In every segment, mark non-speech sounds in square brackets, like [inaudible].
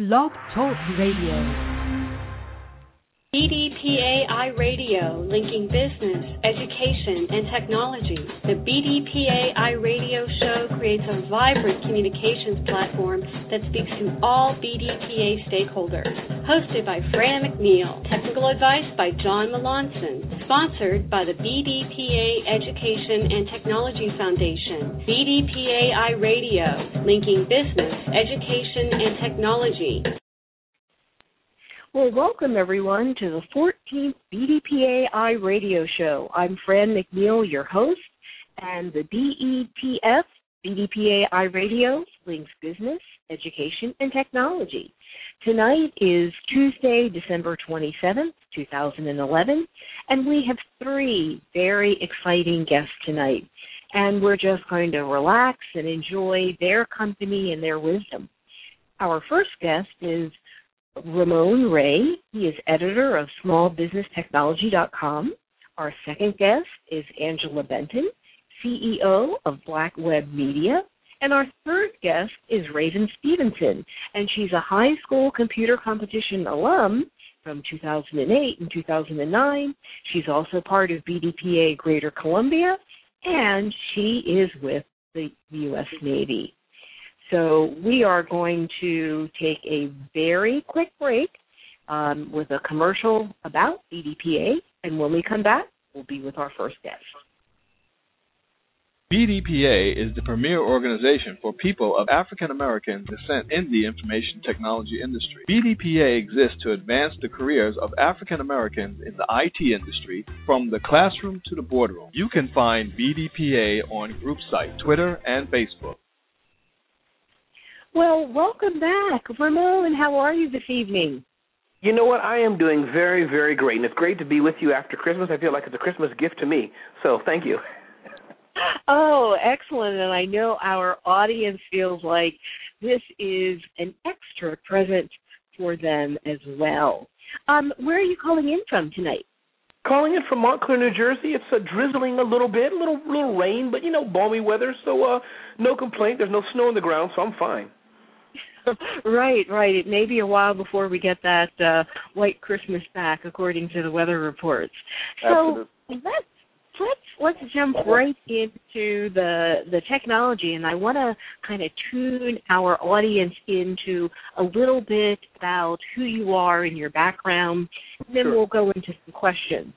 Blog Talk Radio. BDPA Radio, linking business, education, and technology. The BDPA Radio show creates a vibrant communications platform that speaks to all BDPA stakeholders. Hosted by Franne McNeal, technical advice by John Malonson, sponsored by the BDPA Education and Technology Foundation. BDPA Radio, linking business, education, and technology. Well, welcome everyone to the 14th BDPA Radio Show. I'm Franne McNeal, your host, and the BETF BDPA Radio links business, education, and technology. Tonight is Tuesday, December 27th, 2011, and we have three very exciting guests tonight. And we're just going to relax and enjoy their company and their wisdom. Our first guest is Ramon Ray. He is editor of smallbusinesstechnology.com. Our second guest is Angela Benton, CEO of Black Web Media. And our third guest is Raven Stevenson, and she's a high school computer competition alum from 2008 and 2009. She's also part of BDPA Greater Columbia, and she is with the U.S. Navy. So we are going to take a very quick break um, with a commercial about BDPA, and when we come back, we'll be with our first guest. BDPA is the premier organization for people of African American descent in the information technology industry. BDPA exists to advance the careers of African Americans in the IT industry from the classroom to the boardroom. You can find BDPA on group site, Twitter, and Facebook. Well, welcome back, Ramon. How are you this evening? You know what? I am doing very, very great, and it's great to be with you after Christmas. I feel like it's a Christmas gift to me. So, thank you. [laughs] Oh, excellent. And I know our audience feels like this is an extra present for them as well. Um, where are you calling in from tonight? Calling in from Montclair, New Jersey. It's uh, drizzling a little bit, a little little rain, but you know, balmy weather, so uh no complaint. There's no snow on the ground, so I'm fine. [laughs] right, right. It may be a while before we get that uh, white Christmas back, according to the weather reports. So let's let's let's jump right into the the technology, and I want to kind of tune our audience into a little bit about who you are and your background, and then Sure. we'll go into some questions.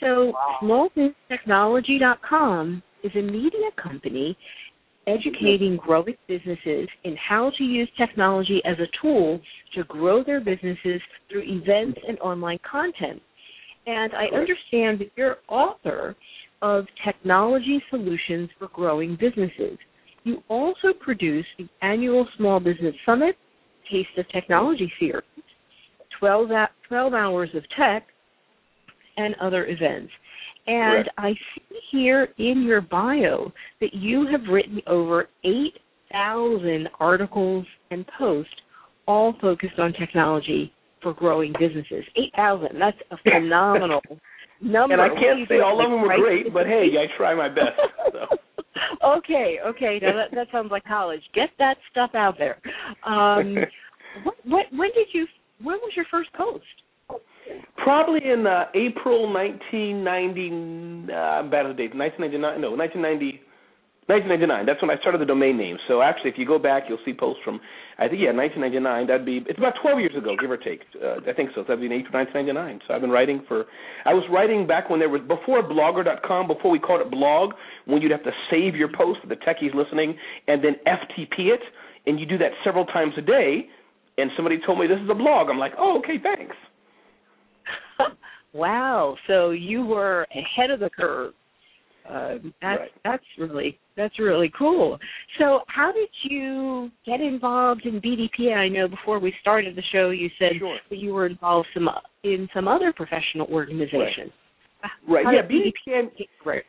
So, smallbusinesstechnology.com is a media company educating growing businesses in how to use technology as a tool to grow their businesses through events and online content. And I understand that you're author of Technology Solutions for Growing Businesses. You also produce the annual Small Business Summit, Taste of Technology series, 12, 12 Hours of Tech, and other events. And Correct. I see here in your bio that you have written over 8,000 articles and posts, all focused on technology for growing businesses. 8,000. That's a [laughs] phenomenal number. And I can't say all of them were great, but hey. I try my best. So. [laughs] okay, okay. Now that, that sounds like college. Get that stuff out there. Um, [laughs] what, what, when did you? When was your first post? Probably in uh, April 1990. Uh, I'm bad at the date. 1999. No, 1990. 1999. That's when I started the domain name. So actually, if you go back, you'll see posts from I think yeah, 1999. That'd be it's about 12 years ago, give or take. Uh, I think so. That'd be in April 1999. So I've been writing for. I was writing back when there was before Blogger.com, before we called it blog, when you'd have to save your post the techies listening and then FTP it, and you do that several times a day. And somebody told me this is a blog. I'm like, oh, okay, thanks. [laughs] wow. So you were ahead of the curve. Uh, that's Right. that's really that's really cool. So how did you get involved in BDPA? I know before we started the show you said Sure. that you were involved some in some other professional organization. Right. How Yeah. BDPA. Right.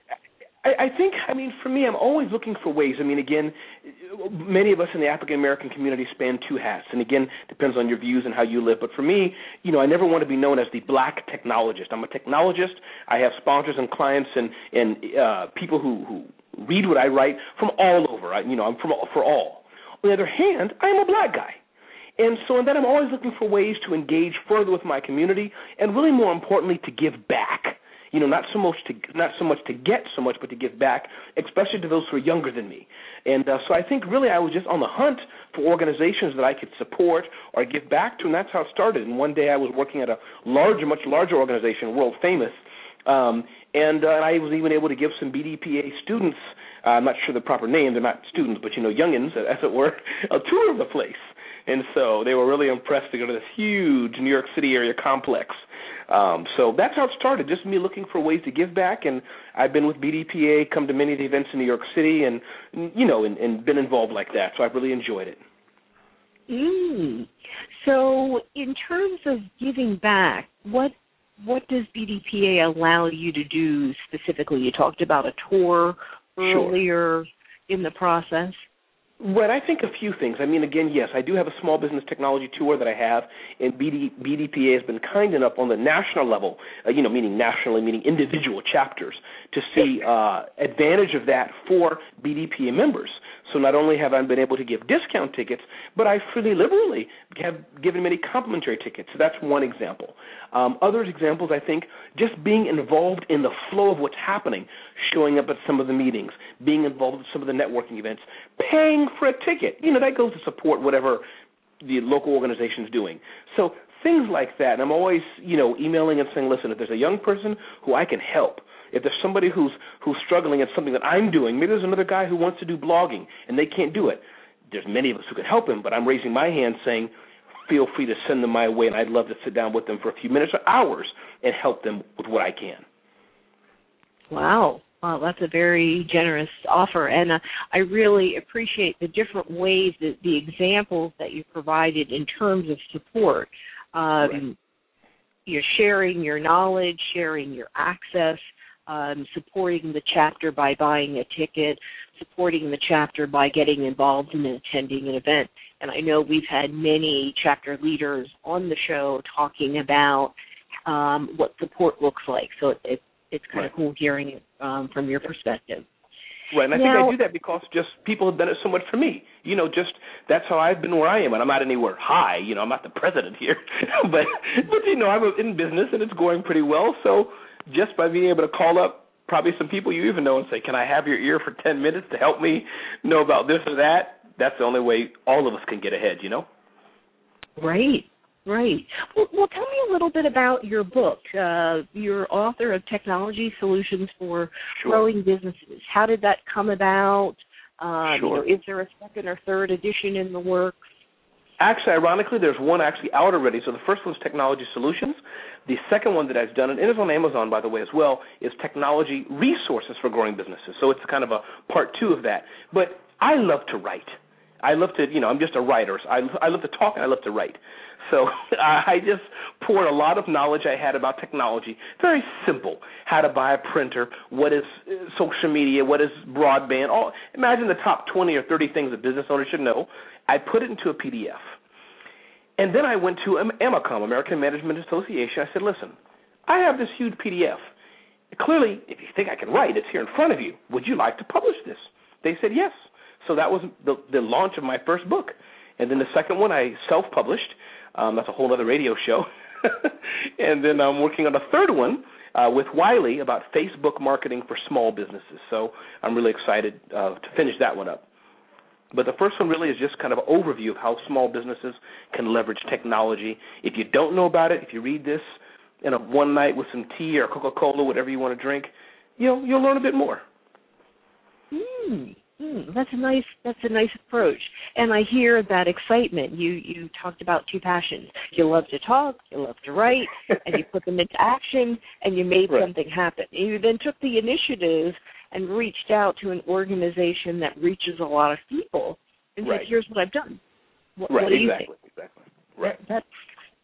I, I think, I mean, for me, I'm always looking for ways. I mean, again, many of us in the African American community span two hats, and again, depends on your views and how you live. But for me, you know, I never want to be known as the black technologist. I'm a technologist. I have sponsors and clients and and uh, people who who read what I write from all over. I, you know, I'm from for all. On the other hand, I'm a black guy. And so, in that, I'm always looking for ways to engage further with my community, and really, more importantly, to give back. You know, not so much to not so much to get so much, but to give back, especially to those who are younger than me. And uh, so, I think really, I was just on the hunt for organizations that I could support or give back to, and that's how it started. And one day, I was working at a larger, much larger organization, world famous, um, and, uh, I was even able to give some BDPA students, uh, I'm not sure the proper name, they're not students, but you know, youngins, [laughs] as it were, a tour of the place. And so they were really impressed to go to this huge New York City area complex. Um, so that's how it started, just me looking for ways to give back. And I've been with BDPA, come to many of the events in New York City, and you know, and, and been involved like that. So I've really enjoyed it. Mm. So, in terms of giving back, what what does BDPA allow you to do specifically? You talked about a tour earlier sure. in the process. Well, I think a few things. I mean, again, yes, I do have a small business technology tour that I have, and BD, BDPA has been kind enough on the national level, uh, you know, meaning nationally, meaning individual chapters, to see uh, advantage of that for BDPA members. So not only have I been able to give discount tickets, but I freely liberally have given many complimentary tickets. So that's one example. Um, other examples, I think, just being involved in the flow of what's happening, showing up at some of the meetings, being involved in some of the networking events, paying for a ticket. You know, that goes to support whatever the local organization is doing. So things like that. And I'm always, you know, emailing and saying, listen, if there's a young person who I can help, if there's somebody who's who's struggling at something that I'm doing, maybe there's another guy who wants to do blogging and they can't do it. There's many of us who can help him, but I'm raising my hand saying, feel free to send them my way, and I'd love to sit down with them for a few minutes or hours and help them with what I can. Wow. Wow, that's a very generous offer, and uh, I really appreciate the different ways that the examples that you provided in terms of support. Um, right. You're sharing your knowledge, sharing your access, um, supporting the chapter by buying a ticket, supporting the chapter by getting involved in attending an event. And I know we've had many chapter leaders on the show talking about um, what support looks like. So it, it, it's kind right. of cool hearing it um, from your perspective. Right, and I now, think I do that because just people have done it so much for me. You know, just that's how I've been where I am, and I'm not anywhere high. You know, I'm not the president here, [laughs] but but you know, I'm in business and it's going pretty well. So just by being able to call up probably some people you even know and say, "Can I have your ear for 10 minutes to help me know about this or that?" That's the only way all of us can get ahead, you know. Right. Right. Well, well, tell me a little bit about your book. Uh, you're author of Technology Solutions for sure. Growing Businesses. How did that come about? Uh, sure. You know, is there a second or third edition in the works? Actually, ironically, there's one actually out already. So the first one's Technology Solutions. The second one that I've done, and it is on Amazon, by the way, as well, is Technology Resources for Growing Businesses. So it's kind of a part two of that. But I love to write. I love to, you know, I'm just a writer. So I, I love to talk and I love to write. So [laughs] I just poured a lot of knowledge I had about technology. Very simple: how to buy a printer, what is uh, social media, what is broadband. All imagine the top 20 or 30 things a business owner should know. I put it into a PDF, and then I went to AMACOM, American Management Association. I said, "Listen, I have this huge PDF. Clearly, if you think I can write, it's here in front of you. Would you like to publish this?" They said yes. So that was the, the launch of my first book. And then the second one I self published. Um, that's a whole other radio show. [laughs] and then I'm working on a third one uh, with Wiley about Facebook marketing for small businesses. So I'm really excited uh, to finish that one up. But the first one really is just kind of an overview of how small businesses can leverage technology. If you don't know about it, if you read this in a one night with some tea or Coca Cola, whatever you want to drink, you know, you'll learn a bit more. Mm. Hmm, that's a nice that's a nice approach, and I hear that excitement. You you talked about two passions. You love to talk, you love to write, and you put them into action, and you made right. something happen. You then took the initiative and reached out to an organization that reaches a lot of people and right. said, "Here's what I've done. What, right, what do exactly, you think?" Exactly. Right. That's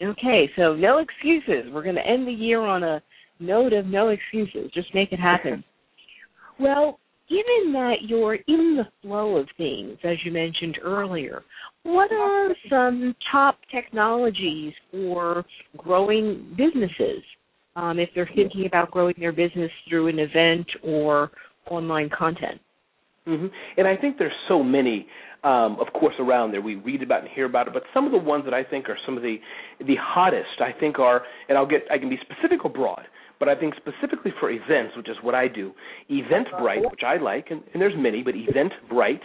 okay. So no excuses. We're going to end the year on a note of no excuses. Just make it happen. [laughs] well, given that you're in the flow of things, as you mentioned earlier, what are some top technologies for growing businesses um, if they're thinking about growing their business through an event or online content? Mm-hmm. And I think there's so many. um, of course, around there. We read about and hear about it, but some of the ones that I think are some of the the hottest, I think are, and I'll get, I can be specific or broad, but I think specifically for events, which is what I do, Eventbrite, which I like, and, and there's many, but Eventbrite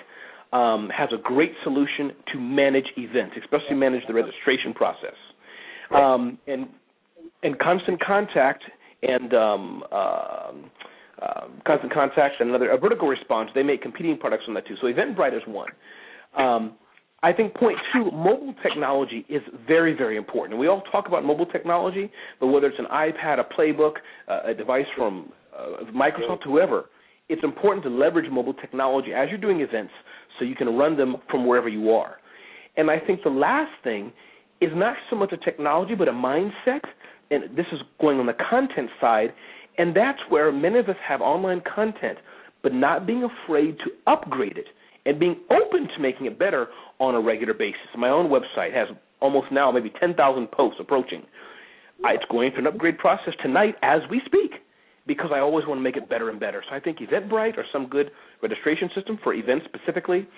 um, has a great solution to manage events, especially manage the registration process. Um, and and constant contact and um, uh, uh, constant contact and another a vertical response. They make competing products on that too. So Eventbrite is one. Um, I think point two, mobile technology is very, very important. We all talk about mobile technology, but whether it's an iPad, a playbook, uh, a device from uh, Microsoft, whoever, it's important to leverage mobile technology as you're doing events so you can run them from wherever you are. And I think the last thing is not so much a technology, but a mindset. And this is going on the content side. And that's where many of us have online content, but not being afraid to upgrade it and being open to making it better on a regular basis. My own website has almost now maybe 10,000 posts approaching. It's going through an upgrade process tonight as we speak because I always want to make it better and better. So I think Eventbrite or some good registration system for events specifically,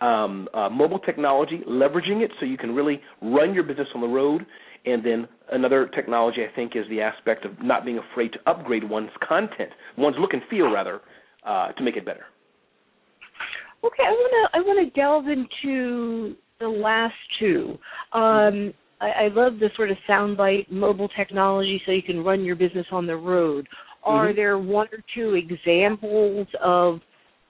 um, uh, mobile technology, leveraging it so you can really run your business on the road. And then another technology I think is the aspect of not being afraid to upgrade one's content, one's look and feel rather, uh, to make it better. Okay, I want to I want to delve into the last two. Um, I, I love the sort of soundbite mobile technology, so you can run your business on the road. Are mm-hmm. there one or two examples of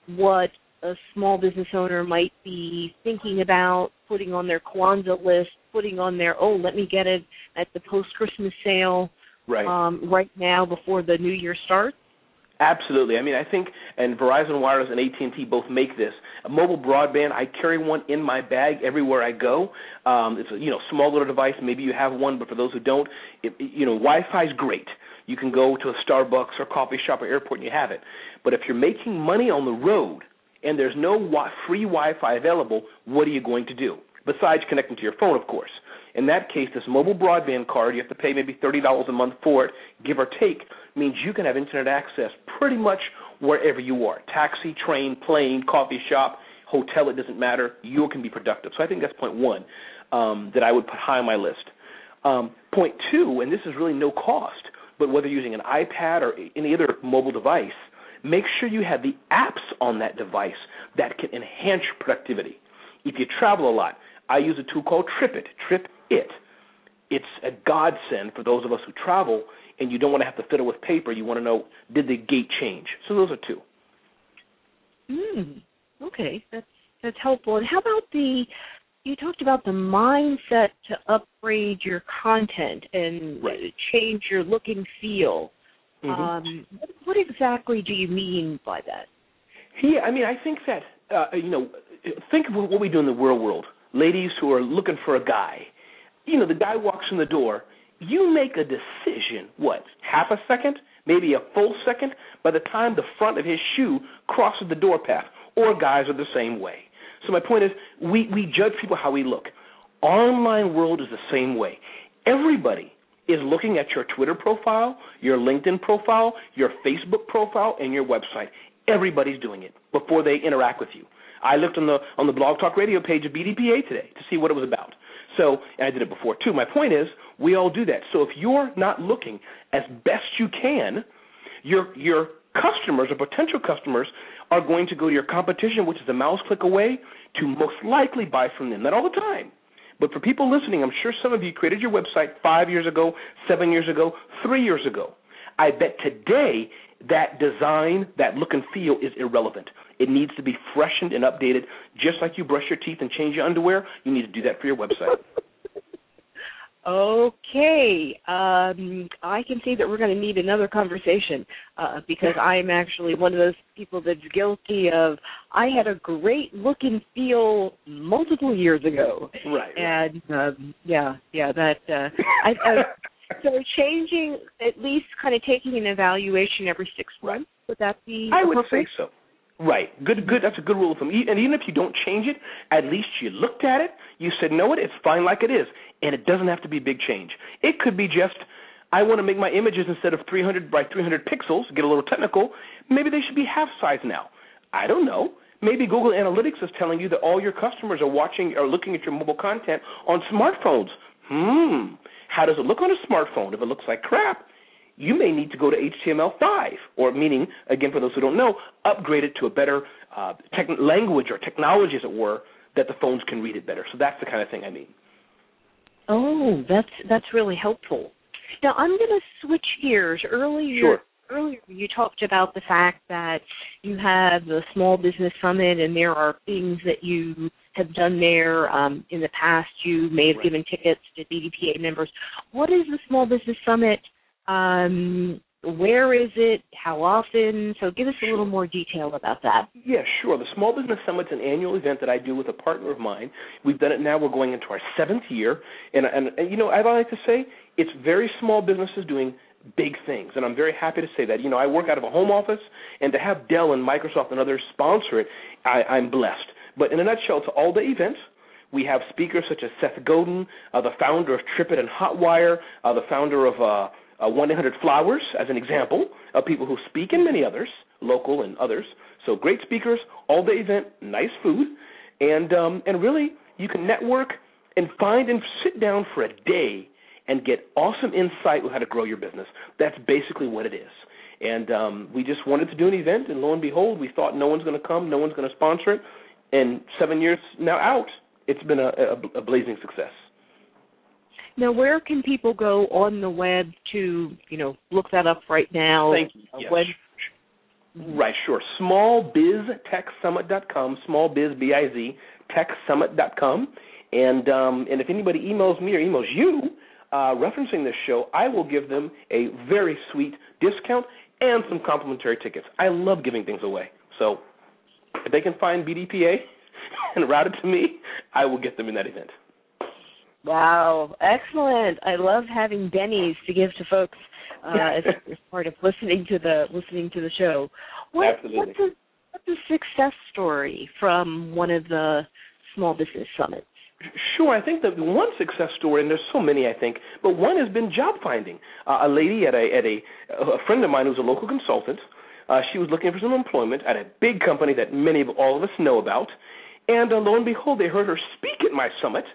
what a small business owner might be thinking about putting on their Kwanzaa list, putting on their oh, let me get it at the post Christmas sale right um, right now before the new year starts? Absolutely. I mean, I think, and Verizon Wireless and AT&T both make this. A mobile broadband, I carry one in my bag everywhere I go. Um, it's a you know small little device. Maybe you have one, but for those who don't, it, you know, Wi-Fi is great. You can go to a Starbucks or coffee shop or airport and you have it. But if you're making money on the road and there's no free Wi-Fi available, what are you going to do? Besides connecting to your phone, of course. In that case, this mobile broadband card, you have to pay maybe $30 a month for it, give or take, means you can have internet access pretty much wherever you are. Taxi, train, plane, coffee shop, hotel, it doesn't matter. You can be productive. So I think that's point one um, that I would put high on my list. Um, point two, and this is really no cost, but whether using an iPad or any other mobile device, make sure you have the apps on that device that can enhance your productivity. If you travel a lot, I use a tool called TripIt. Trip It. It's a godsend for those of us who travel and you don't want to have to fiddle with paper. You want to know did the gate change. So those are two. Mm, okay, that's that's helpful. And how about the you talked about the mindset to upgrade your content and right. change your look and feel. Mm-hmm. Um, what, what exactly do you mean by that? Yeah, I mean, I think that uh, you know, think of what we do in the real world. Ladies who are looking for a guy, you know, the guy walks in the door. You make a decision. What? Half a second, maybe a full second. By the time the front of his shoe crosses the door path, or guys are the same way. So my point is, we we judge people how we look. Online world is the same way. Everybody is looking at your Twitter profile, your LinkedIn profile, your Facebook profile, and your website. Everybody's doing it before they interact with you. I looked on the on the Blog Talk Radio page of BDPA today to see what it was about. So, and I did it before too. My point is, we all do that. So if you're not looking as best you can, your your customers or potential customers are going to go to your competition, which is a mouse click away, to most likely buy from them. Not all the time. But for people listening, I'm sure some of you created your website five years ago, seven years ago, three years ago. I bet today that design, that look and feel is irrelevant. It needs to be freshened and updated, just like you brush your teeth and change your underwear. You need to do that for your website. [laughs] Okay, um, I can see that we're going to need another conversation uh, because I am actually one of those people that's guilty of. I had a great look and feel multiple years ago, right? And um, yeah, yeah, that uh, I, I, [laughs] so changing at least kind of taking an evaluation every six months. Would that be? I would say so. Right. Good. Good. That's a good rule of thumb. And even if you don't change it, at least you looked at it. You said, "No, it. It's fine like it is," and it doesn't have to be big change. It could be just, I want to make my images instead of 300 by 300 pixels. Get a little technical. Maybe they should be half size now. I don't know. maybe Google Analytics is telling you that all your customers are watching or looking at your mobile content on smartphones. Hmm. How does it look on a smartphone? If it looks like crap, you may need to go to HTML5, or meaning, again, for those who don't know, upgrade it to a better uh, tech- language or technology, as it were, that the phones can read it better. So that's the kind of thing I mean. Oh, that's that's really helpful. Now I'm going to switch gears. Earlier, sure. earlier you talked about the fact that you have the Small Business Summit, and there are things that you have done there um, in the past. You may have right. given tickets to BDPA members. What is the Small Business Summit? Um, where is it? How often? So give us a little more detail about that. Yeah, sure. The Small Business Summit's an annual event that I do with a partner of mine. We've done it now. We're going into our seventh year, and and, and you know, I like to say it's very small businesses doing big things, and I'm very happy to say that. You know, I work out of a home office, and to have Dell and Microsoft and others sponsor it, I, I'm blessed. But in a nutshell, it's all day events. We have speakers such as Seth Godin, uh, the founder of TripIt and Hotwire, uh, the founder of uh, uh, 1 800 Flowers, as an example, of people who speak, and many others, local and others. So great speakers, all day event, nice food, and um, and really you can network and find and sit down for a day and get awesome insight on how to grow your business. That's basically what it is. And um, we just wanted to do an event, and lo and behold, we thought no one's going to come, no one's going to sponsor it, and seven years now out, it's been a, a, a blazing success. Now, where can people go on the web to, you know, look that up right now? Thank you. Yes. Web, Right, sure. Smallbiztechsummit.com, smallbiz, B-I-Z, techsummit.com. And, um, and if anybody emails me or emails you uh, referencing this show, I will give them a very sweet discount and some complimentary tickets. I love giving things away. So if they can find BDPA [laughs] and route it to me, I will get them in that event. Wow, excellent! I love having bennies to give to folks uh, [laughs] as, as part of listening to the listening to the show. What, Absolutely. What's a what's a success story from one of the small business summits? Sure, I think that one success story, and there's so many, I think, but one has been job finding. Uh, a lady at a at a a friend of mine who's a local consultant. Uh, she was looking for some employment at a big company that many of all of us know about, and uh, lo and behold, they heard her speak at my summit,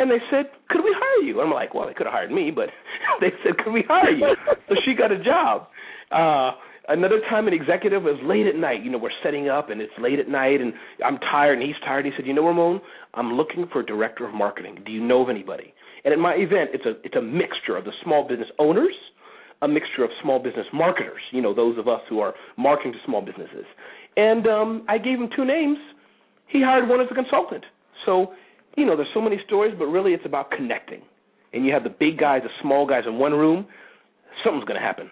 and they said, "Could we hire you?" I'm like, "Well, they could have hired me, but [laughs] they said, "Could we hire you?" so she got a job. Uh, another time, an executive was late at night. You know, we're setting up, and it's late at night, and I'm tired, and he's tired. He said, "You know, Ramon, I'm looking for a director of marketing. Do you know of anybody?" And at my event, it's a it's a mixture of the small business owners, a mixture of small business marketers. You know, those of us who are marketing to small businesses. And um, I gave him two names. He hired one as a consultant. So you know, there's so many stories, but really it's about connecting. And you have the big guys, the small guys in one room, something's going to happen.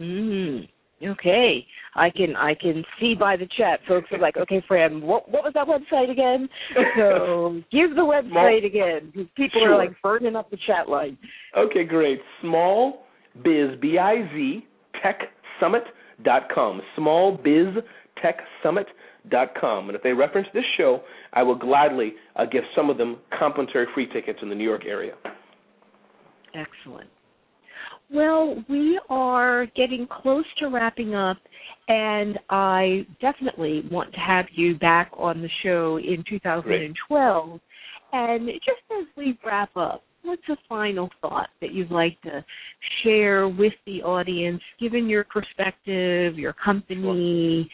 Mm, okay, I can I can see by the chat, folks are like, okay, Fran, what what was that website again? So [laughs] give the website Small- again because people Sure. are like burning up the chat line. Okay, great. Small biz, B I Z, tech summit dot com. Small biz tech summit dot com. And if they reference this show, I will gladly uh, give some of them complimentary free tickets in the New York area. Excellent. Well, we are getting close to wrapping up, and I definitely want to have you back on the show in 2012. And just as we wrap up, what's a final thought that you'd like to share with the audience, given your perspective, your company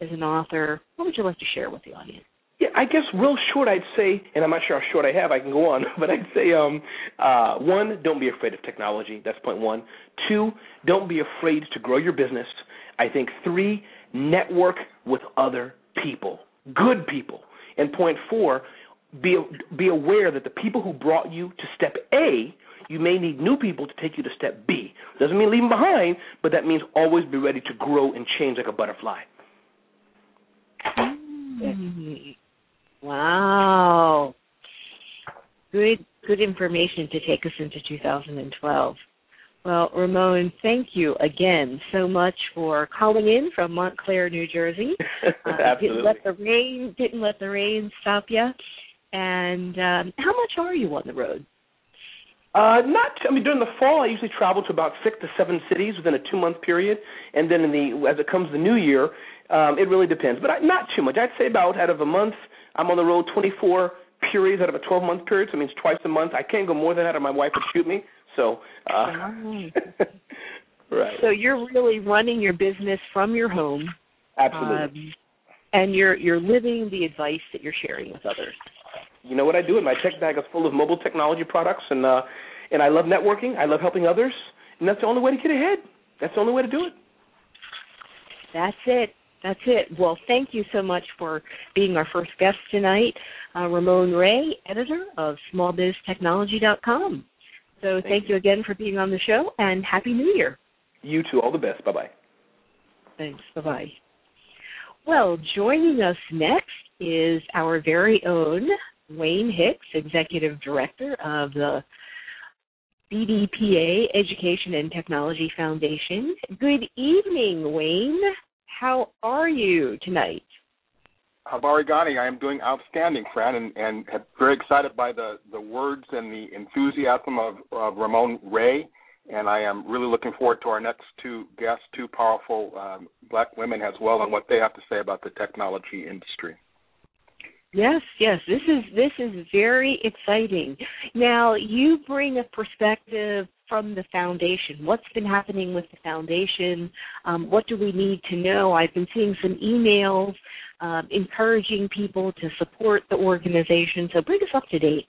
as an author? What would you like to share with the audience? Yeah, I guess real short I'd say, and I'm not sure how short I have, I can go on, [laughs] but I'd say um uh one, don't be afraid of technology. That's point one. Two, don't be afraid to grow your business. I think three, network with other people. Good people. And point four, be be aware that the people who brought you to step A, you may need new people to take you to step B. Doesn't mean leave them behind, but that means always be ready to grow and change like a butterfly. Mm. Wow. Good good information to take us into 2012. Well, Ramon, thank you again so much for calling in from Montclair, New Jersey. [laughs] Uh, Absolutely. Didn't let the rain didn't let the rain stop you. And um, how much are you on the road? Uh, not. I mean, during the fall, I usually travel to about six to seven cities within a two-month period, and then in the as it comes the new year, Um, it really depends, but I, not too much. I'd say about out of a month, I'm on the road 24 periods out of a 12 month period, so it means twice a month. I can't go more than that, or my wife would shoot me. So, uh, [laughs] right. So you're really running your business from your home. Absolutely. Um, and you're you're living the advice that you're sharing with others. You know what I do? And my tech bag is full of mobile technology products, and uh, and I love networking. I love helping others, and that's the only way to get ahead. That's the only way to do it. That's it. That's it. Well, thank you so much for being our first guest tonight, uh, Ramon Ray, editor of SmallBizTechnology.com. So thank, thank you. you again for being on the show, and Happy New Year. You too. All the best. Bye bye. Thanks. Bye bye. Well, joining us next is our very own Wayne Hicks, Executive Director of the BDPA Education and Technology Foundation. Good evening, Wayne. How are you tonight? Habarigani, I am doing outstanding, Fran, and, and very excited by the, the words and the enthusiasm of, of Ramon Ray. And I am really looking forward to our next two guests, two powerful um, black women as well, and what they have to say about the technology industry. Yes, yes, this is this is very exciting. Now, you bring a perspective from the foundation. What's been happening with the foundation? Um, what do we need to know? I've been seeing some emails um, encouraging people to support the organization. So, bring us up to date.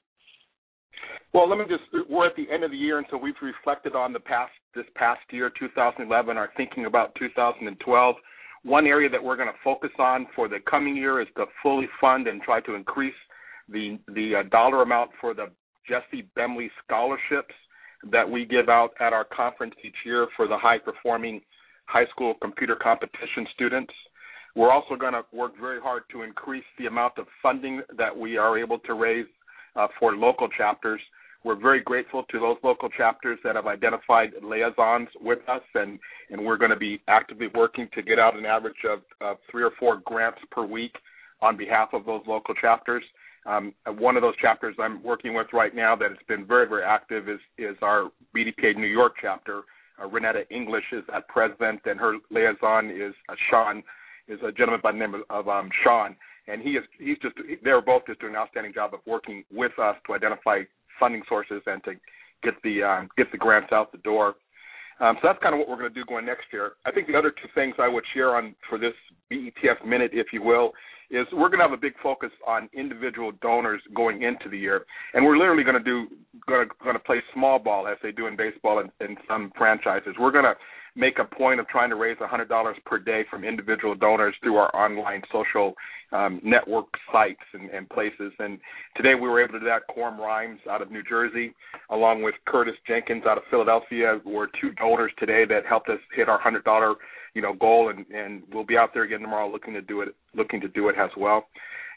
Well, let me just, we're at the end of the year, and so we've reflected on the past, this past year, 2011, are thinking about 2012. One area that we're going to focus on for the coming year is to fully fund and try to increase the, the uh, dollar amount for the Jesse Bemley scholarships that we give out at our conference each year for the high performing high school computer competition students. We're also going to work very hard to increase the amount of funding that we are able to raise uh, for local chapters we're very grateful to those local chapters that have identified liaisons with us, and, and we're going to be actively working to get out an average of, of three or four grants per week on behalf of those local chapters. Um, one of those chapters I'm working with right now that has been very, very active is, is our BDPA New York chapter. Uh, Renetta English is at president, and her liaison is uh, Sean, is a gentleman by the name of, of um, Sean and he is he's just they're both just doing an outstanding job of working with us to identify funding sources and to get the um, get the grants out the door. Um, so that's kind of what we're going to do going next year. I think the other two things I would share on for this BETF minute, if you will, is we're going to have a big focus on individual donors going into the year, and we're literally going to do going to going to play small ball as they do in baseball in, in some franchises. We're going to make a point of trying to raise $100 per day from individual donors through our online social um, network sites and, and places. And today we were able to do that. Quorum Rhymes out of New Jersey, along with Curtis Jenkins out of Philadelphia, were two donors today that helped us hit our $100 you know goal, and, and we'll be out there again tomorrow looking to do it looking to do it as well.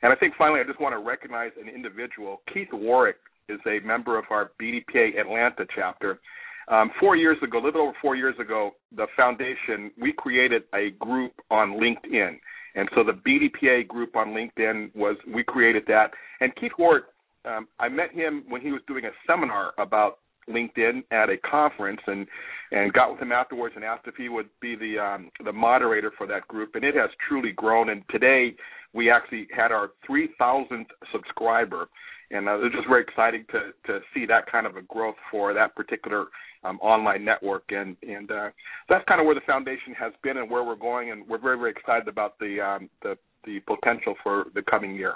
And I think finally, I just want to recognize an individual. Keith Warwick is a member of our BDPA Atlanta chapter. Um, four years ago, a little bit over four years ago, the foundation we created a group on LinkedIn, and so the BDPA group on LinkedIn was we created that. And Keith Ward, um, I met him when he was doing a seminar about LinkedIn at a conference, and and got with him afterwards and asked if he would be the um, the moderator for that group, and it has truly grown. And today we actually had our 3,000th subscriber, and uh, it was just very exciting to to see that kind of a growth for that particular um, online network, and and uh, that's kind of where the foundation has been and where we're going, and we're very very excited about the um, the the potential for the coming year.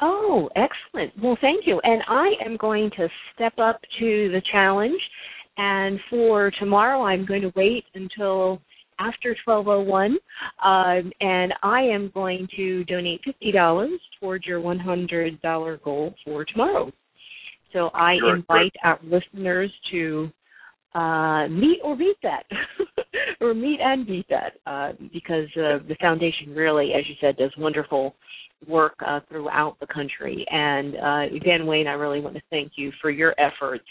Oh, excellent. Well, thank you. And I am going to step up to the challenge. And for tomorrow, I'm going to wait until after 1201, um, and I am going to donate $50 towards your $100 goal for tomorrow. So I sure, invite sure. our listeners to uh, meet or beat that, [laughs] or meet and beat that, uh, because uh, the foundation really, as you said, does wonderful work uh, throughout the country. And uh, again, Wayne, I really want to thank you for your efforts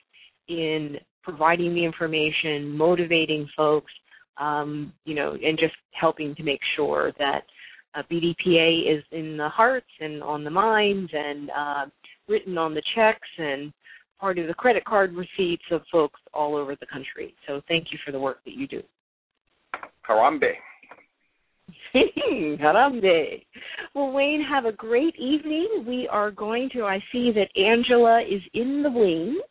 in providing the information, motivating folks, um, you know, and just helping to make sure that uh, BDPA is in the hearts and on the minds and uh, written on the checks and part of the credit card receipts of folks all over the country. So thank you for the work that you do. Harambe. [laughs] Harambe. Well, Wayne, have a great evening. We are going to, I see that Angela is in the wings,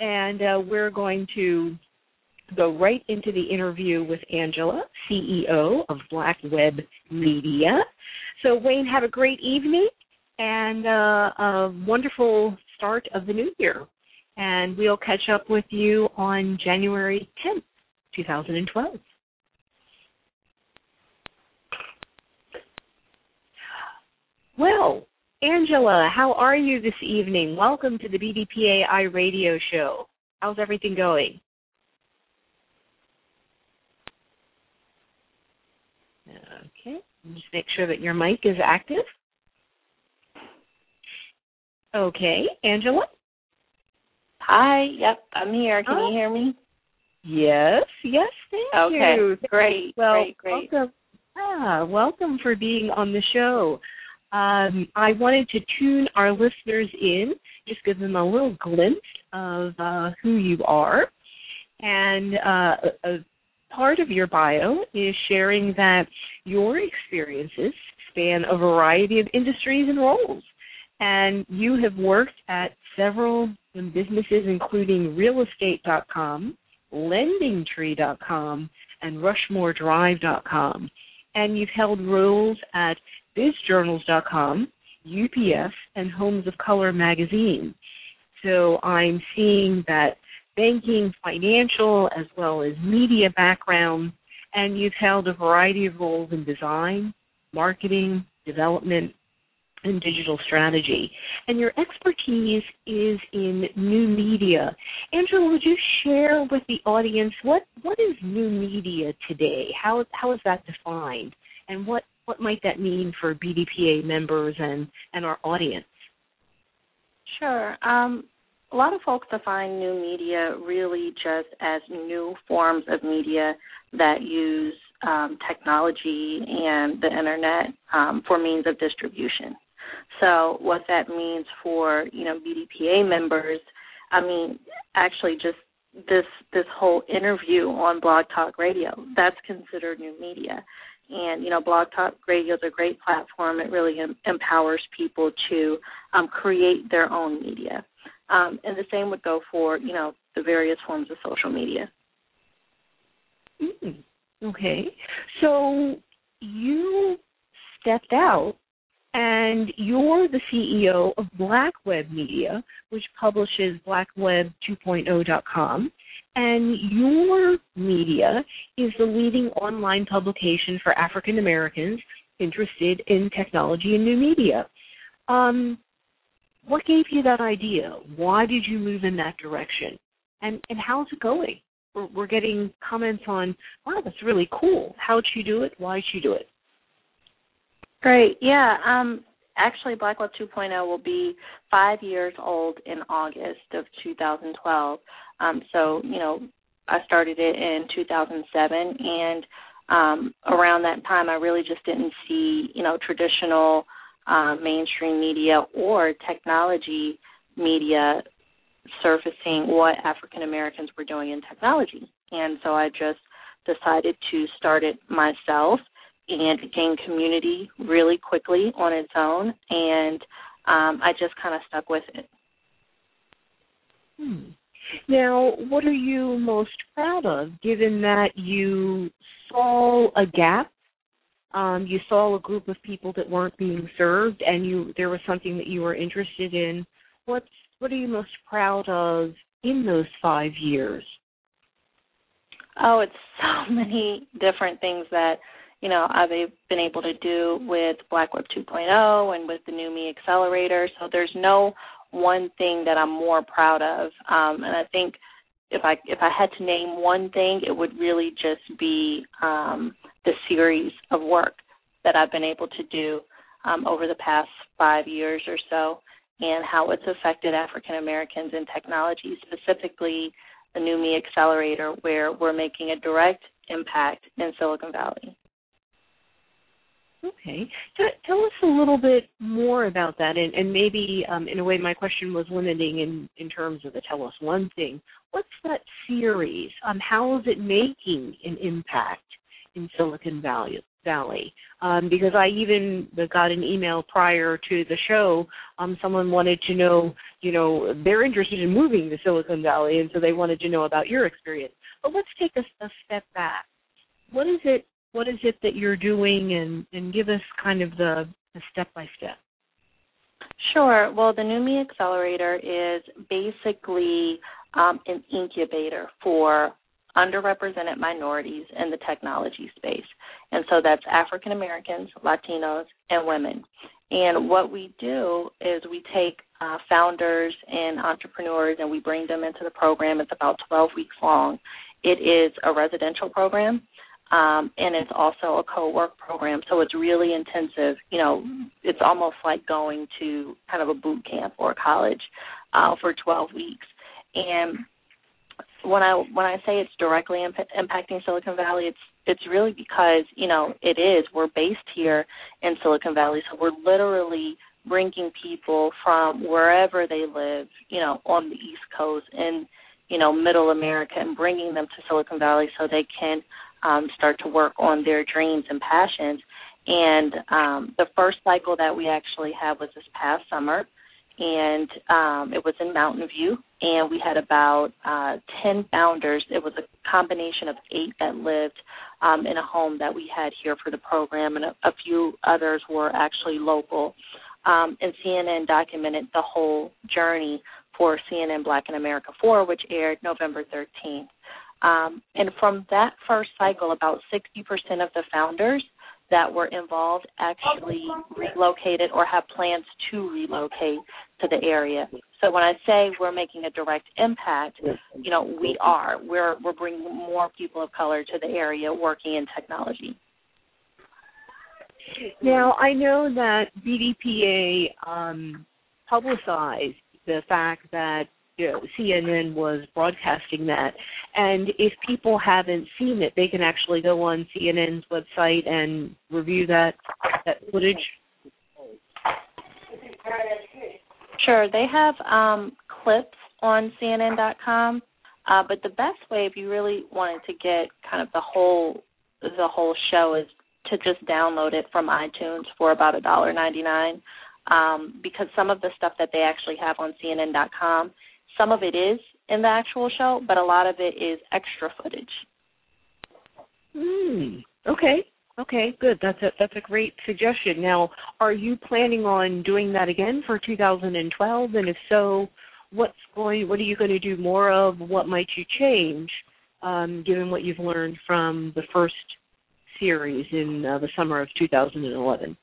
and uh, we're going to go right into the interview with Angela, CEO of Black Web Media. So, Wayne, have a great evening and uh, a wonderful start of the new year. And we'll catch up with you on January 10th, 2012. Well, Angela, how are you this evening? Welcome to the BDPA Radio Show. How's everything going? Okay, just make sure that your mic is active. Okay, Angela? Hi, yep, I'm here. Can oh. you hear me? Yes, yes, thank okay. you. Okay, great, well, great, great. Welcome. Ah, welcome for being on the show. Um, I wanted to tune our listeners in, just give them a little glimpse of uh, who you are. And uh, a, a part of your bio is sharing that your experiences span a variety of industries and roles. And you have worked at several businesses, including realestate.com, lendingtree.com, and rushmoredrive.com. And you've held roles at bizjournals.com, UPF, and Homes of Color magazine. So I'm seeing that banking, financial, as well as media background, and you've held a variety of roles in design, marketing, development, and digital strategy. And your expertise is in new media. Angela, would you share with the audience what, what is new media today? How, how is that defined? And what what might that mean for BDPA members and, and our audience? Sure. Um, a lot of folks define new media really just as new forms of media that use um, technology and the internet um, for means of distribution. So, what that means for you know BDPA members, I mean, actually, just this this whole interview on Blog Talk Radio, that's considered new media. And you know, Blog Talk Radio is a great platform. It really em- empowers people to um, create their own media. Um, and the same would go for you know the various forms of social media. Mm, okay, so you stepped out and you're the CEO of Black Web Media, which publishes blackweb2.0.com. And your media is the leading online publication for African Americans interested in technology and new media. Um, what gave you that idea? Why did you move in that direction? And and how's it going? We're, we're getting comments on, wow, that's really cool. How'd you do it? Why'd you do it? Great. Yeah. Um, actually, Black Web 2.0 will be five years old in August of 2012. Um, so, you know, I started it in 2007, and um, around that time, I really just didn't see, you know, traditional uh, mainstream media or technology media surfacing what African Americans were doing in technology. And so I just decided to start it myself and gain community really quickly on its own. And um, I just kind of stuck with it. Hmm. Now, what are you most proud of, given that you saw a gap? Um, you saw a group of people that weren't being served, and you there was something that you were interested in. What's what are you most proud of in those five years? Oh, it's [laughs] so many different things that you know I've been able to do with Black Web 2.0 and with the NewMe Accelerator. So there's no one thing that I'm more proud of, um, and I think if I if I had to name one thing, it would really just be um, the series of work that I've been able to do um, over the past five years or so, and how it's affected African Americans in technology, specifically the NewMe Accelerator, where we're making a direct impact in Silicon Valley. Okay. Tell us a little bit more about that, and, and maybe um, in a way my question was limiting in, in terms of the tell us one thing. What's that series? Um, how is it making an impact in Silicon Valley? Valley? Um, because I even got an email prior to the show. Um, someone wanted to know, you know, they're interested in moving to Silicon Valley, and so they wanted to know about your experience. But let's take a, a step back. What is it? What is it that you're doing, and and give us kind of the, the step by step. Sure. Well, the NewMe Accelerator is basically um, an incubator for underrepresented minorities in the technology space. And so that's African Americans, Latinos, and women. And what we do is we take uh, founders and entrepreneurs and we bring them into the program. It's about 12 weeks long. It is a residential program. Um, and it's also a co-work program, so it's really intensive. You know, it's almost like going to kind of a boot camp or college uh, for 12 weeks. And when I when I say it's directly imp- impacting Silicon Valley, it's it's really because you know it is. We're based here in Silicon Valley, so we're literally bringing people from wherever they live, you know, on the East Coast and you know Middle America, and bringing them to Silicon Valley so they can um, start to work on their dreams and passions. And um, the first cycle that we actually had was this past summer and um, it was in Mountain View, and we had about uh, 10 founders. It was a combination of eight that lived um, in a home that we had here for the program, and a, a few others were actually local. Um, and CNN documented the whole journey for CNN Black in America 4, which aired November 13th. Um, and from that first cycle, about 60% of the founders that were involved actually relocated or have plans to relocate to the area. So when I say we're making a direct impact, you know, we are. We're we're bringing more people of color to the area working in technology. Now I know that BDPA um, publicized the fact that know, CNN was broadcasting that. And if people haven't seen it, they can actually go on CNN's website and review that that footage. Sure, they have um, clips on CNN.com, uh, but the best way, if you really wanted to get kind of the whole the whole show, is to just download it from iTunes for about a dollar ninety nine. Um, because some of the stuff that they actually have on CNN.com some of it is in the actual show, but a lot of it is extra footage. Hmm. Okay. Okay, good. That's a that's a great suggestion. Now, are you planning on doing that again for 2012? And if so, what's going? What are you going to do more of? What might you change, um, given what you've learned from the first series in uh, the summer of 2011?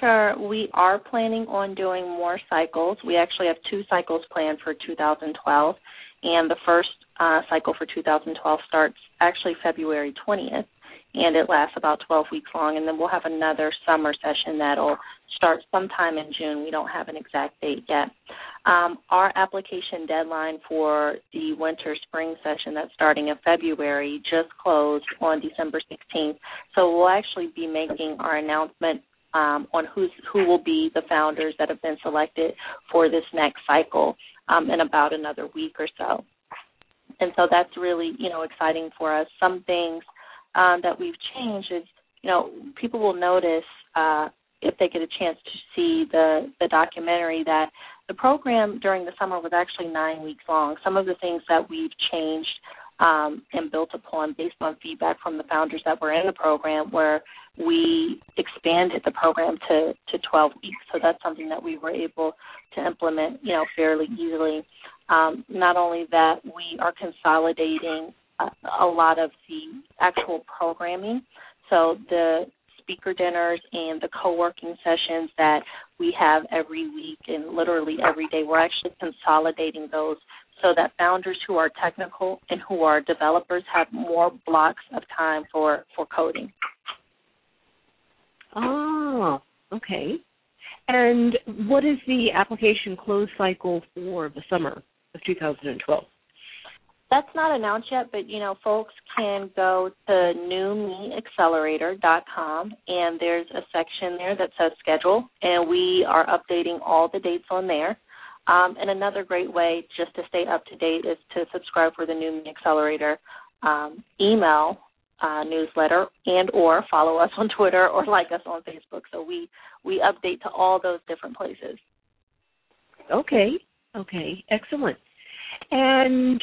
Sure. We are planning on doing more cycles. We actually have two cycles planned for 2012, and the first uh, cycle for 2012 starts actually February 20th, and it lasts about 12 weeks long. And then we'll have another summer session that'll start sometime in June. We don't have an exact date yet. Um, our application deadline for the winter spring session that's starting in February just closed on December 16th. So we'll actually be making our announcement um, on who's, who will be the founders that have been selected for this next cycle um, in about another week or so. And so that's really, you know, exciting for us. Some things um, that we've changed is, you know, people will notice uh, if they get a chance to see the the documentary that the program during the summer was actually nine weeks long. Some of the things that we've changed um, and built upon based on feedback from the founders that were in the program where we expanded the program to, to 12 weeks. So that's something that we were able to implement, you know, fairly easily. Um, not only that, we are consolidating a, a lot of the actual programming. So the speaker dinners and the co-working sessions that we have every week and literally every day, we're actually consolidating those so that founders who are technical and who are developers have more blocks of time for, for coding. Oh, okay. And what is the application close cycle for the summer of 2012? That's not announced yet, but you know, folks can go to newmeaccelerator.com and there's a section there that says schedule, and we are updating all the dates on there. Um, and another great way just to stay up to date is to subscribe for the New Me Accelerator um, email uh, newsletter and or follow us on Twitter or like us on Facebook. So we we update to all those different places. Okay. Okay. Excellent. And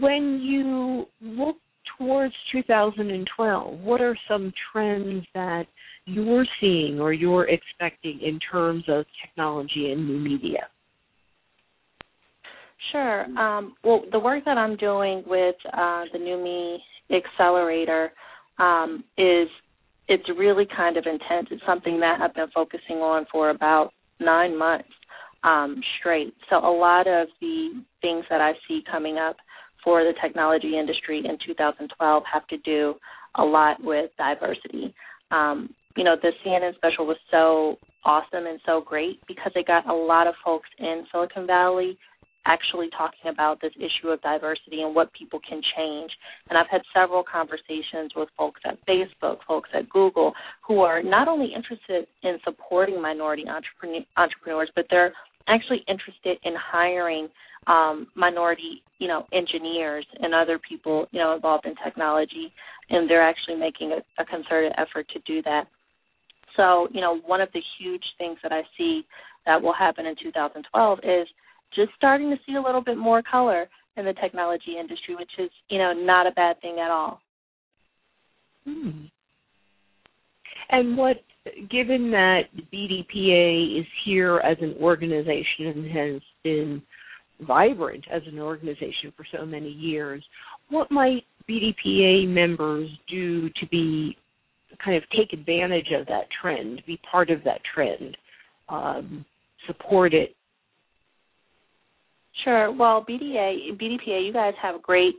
when you look towards 2012, what are some trends that you're seeing or you're expecting in terms of technology and new media? Sure. Um, well, the work that I'm doing with uh, the New Me Accelerator um, is it's really kind of intense. It's something that I've been focusing on for about nine months um, straight. So a lot of the things that I see coming up for the technology industry in 2012 have to do a lot with diversity. Um, you know, the CNN special was so awesome and so great because it got a lot of folks in Silicon Valley actually talking about this issue of diversity and what people can change. And I've had several conversations with folks at Facebook, folks at Google, who are not only interested in supporting minority entrepreneurs, but they're actually interested in hiring um, minority, you know, engineers and other people, you know, involved in technology, and they're actually making a, a concerted effort to do that. So, you know, one of the huge things that I see that will happen in 2012 is just starting to see a little bit more color in the technology industry, which is, you know, not a bad thing at all. Hmm. And what, given that BDPA is here as an organization and has been vibrant as an organization for so many years, what might BDPA members do to be kind of take advantage of that trend, be part of that trend, um, support it Sure. Well, BDA, BDPA, you guys have great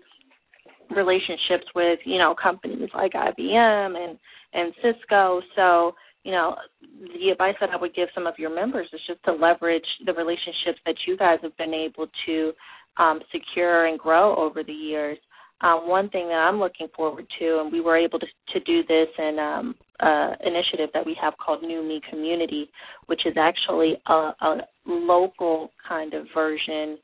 relationships with you know companies like IBM and and Cisco. So you know the advice that I would give some of your members is just to leverage the relationships that you guys have been able to um, secure and grow over the years. Um, one thing that I'm looking forward to, and we were able to, to do this in um, uh, initiative that we have called New Me Community, which is actually a, a local kind of version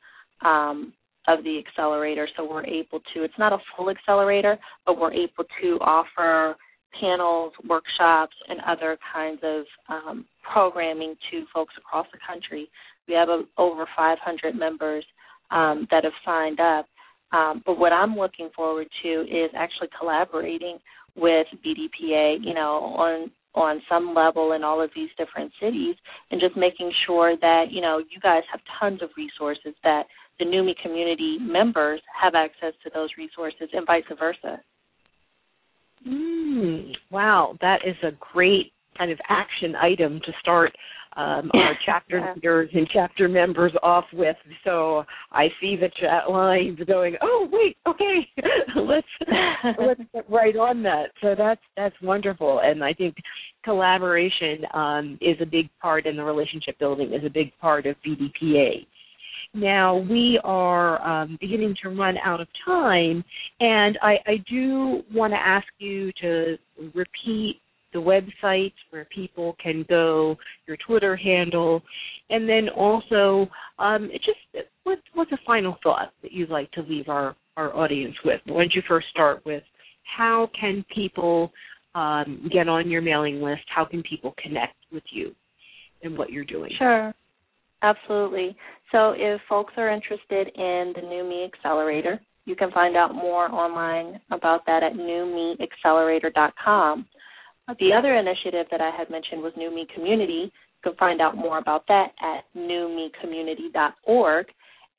um, of the accelerator. So we're able to, it's not a full accelerator, but we're able to offer panels, workshops, and other kinds of um, programming to folks across the country. We have a, over 500 members um, that have signed up. Um, but what I'm looking forward to is actually collaborating with BDPA, you know, on on some level in all of these different cities and just making sure that, you know, you guys have tons of resources that the Me community members have access to those resources and vice versa. Mm, wow, that is a great kind of action item to start um, our chapter leaders and chapter members off with. So I see the chat lines going, "Oh, wait, okay, [laughs] let's [laughs] let's get right on that." So that's that's wonderful, and I think collaboration um, is a big part, and the relationship building is a big part of BDPA. Now we are um, beginning to run out of time, and I, I do want to ask you to repeat the websites where people can go, your Twitter handle, and then also um, just what, what's a final thought that you'd like to leave our, our audience with? Why don't you first start with how can people um, get on your mailing list? How can people connect with you and what you're doing? Sure. Absolutely. So if folks are interested in the New Me Accelerator, you can find out more online about that at newmeaccelerator.com. The other initiative that I had mentioned was New Me Community. You can find out more about that at newmecommunity.org.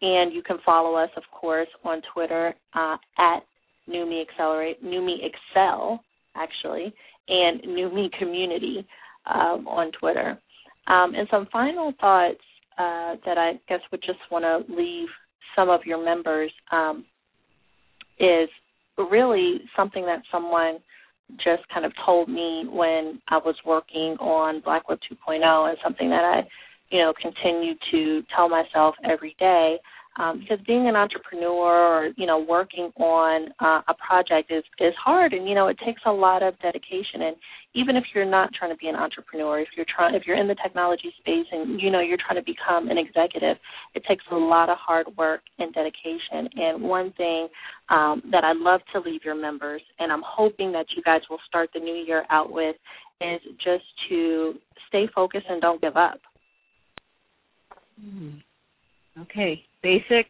And you can follow us, of course, on Twitter uh, at New Me Accelerate, New Me Excel, actually, and New Me Community um, on Twitter. Um, and some final thoughts uh, that I guess would just want to leave some of your members um, is really something that someone just kind of told me when I was working on Black Web 2.0 and something that I, you know, continue to tell myself every day. Um, because being an entrepreneur or you know working on uh, a project is is hard and you know it takes a lot of dedication and even if you're not trying to be an entrepreneur if you're trying if you're in the technology space and you know you're trying to become an executive it takes a lot of hard work and dedication and one thing um, that I'd love to leave your members and I'm hoping that you guys will start the new year out with is just to stay focused and don't give up. Hmm. Okay, basic,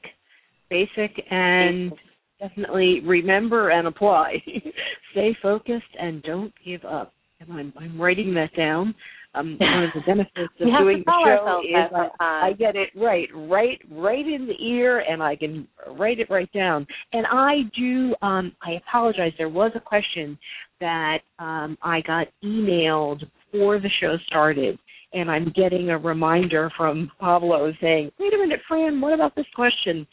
basic, and basic. definitely remember and apply. [laughs] stay focused and don't give up. And I'm I'm writing that down. Um, [laughs] one of the benefits of doing the show is I, I get it right, right, right in the ear, and I can write it right down. And I do. Um, I apologize. There was a question that um, I got emailed before the show started, and I'm getting a reminder from Pablo saying, "Wait a minute, Fran, what about this question?"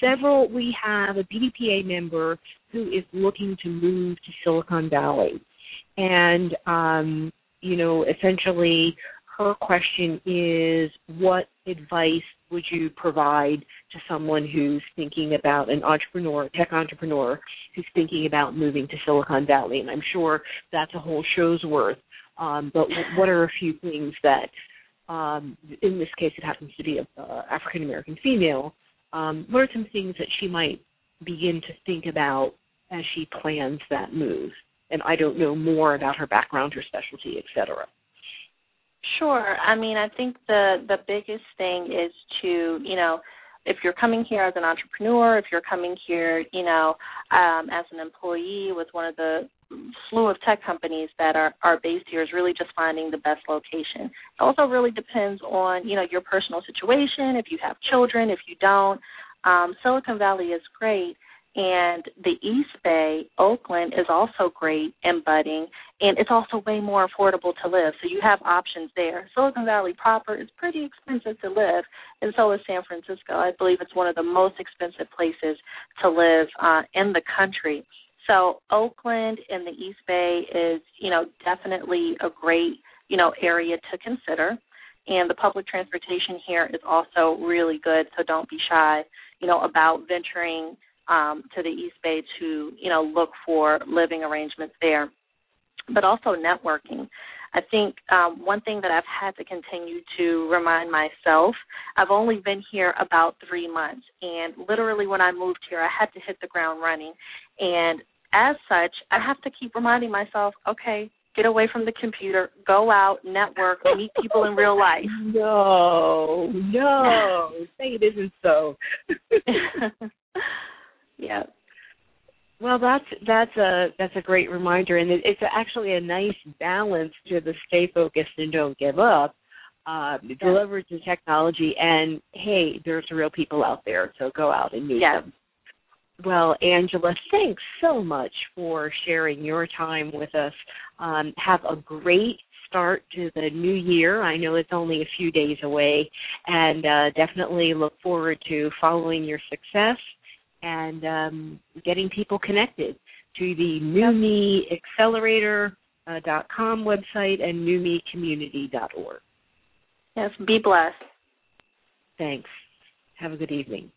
Several. We have a BDPA member who is looking to move to Silicon Valley, and um, you know, essentially her question is what advice would you provide to someone who's thinking about an entrepreneur, tech entrepreneur, who's thinking about moving to Silicon Valley? And I'm sure that's a whole show's worth. Um, but what are a few things that, um, in this case, it happens to be a uh, African American female. Um, what are some things that she might begin to think about as she plans that move? And I don't know more about her background, her specialty, et cetera. Sure. I mean, I think the the biggest thing is to, you know, if you're coming here as an entrepreneur, if you're coming here, you know, um, as an employee with one of the slew of tech companies that are are based here, is really just finding the best location. It also really depends on, you know, your personal situation. If you have children, if you don't, um, Silicon Valley is great and the East Bay, Oakland is also great and budding, and it's also way more affordable to live. So you have options there. Silicon Valley proper is pretty expensive to live, and so is San Francisco. I believe it's one of the most expensive places to live uh, in the country. So Oakland and the East Bay is, you know, definitely a great, you know, area to consider. And the public transportation here is also really good, so don't be shy, you know, about venturing um, to the East Bay to, you know, look for living arrangements there, but also networking. I think um, one thing that I've had to continue to remind myself, I've only been here about three months, and literally when I moved here, I had to hit the ground running. And as such, I have to keep reminding myself, okay, get away from the computer, go out, network, meet people in real life. [laughs] No, no, [laughs] say it isn't so. [laughs] Yeah. Well, that's that's a that's a great reminder, and it, it's actually a nice balance to the stay focused and don't give up. Uh, yeah. Deliver the technology, and hey, there's real people out there, so go out and meet yes. them. Well, Angela, thanks so much for sharing your time with us. Um, have a great start to the new year. I know it's only a few days away, and uh, definitely look forward to following your success and um, getting people connected to the New Me Accelerator uh, dot com website and newmecommunity.org. Yes, be blessed. Thanks. Have a good evening.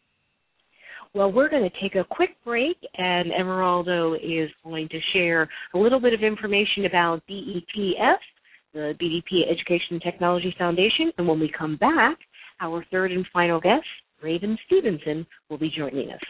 Well, we're going to take a quick break, and Everaldo is going to share a little bit of information about BETF, the BDP Education and Technology Foundation. And when we come back, our third and final guest, Raven Stevenson, will be joining us.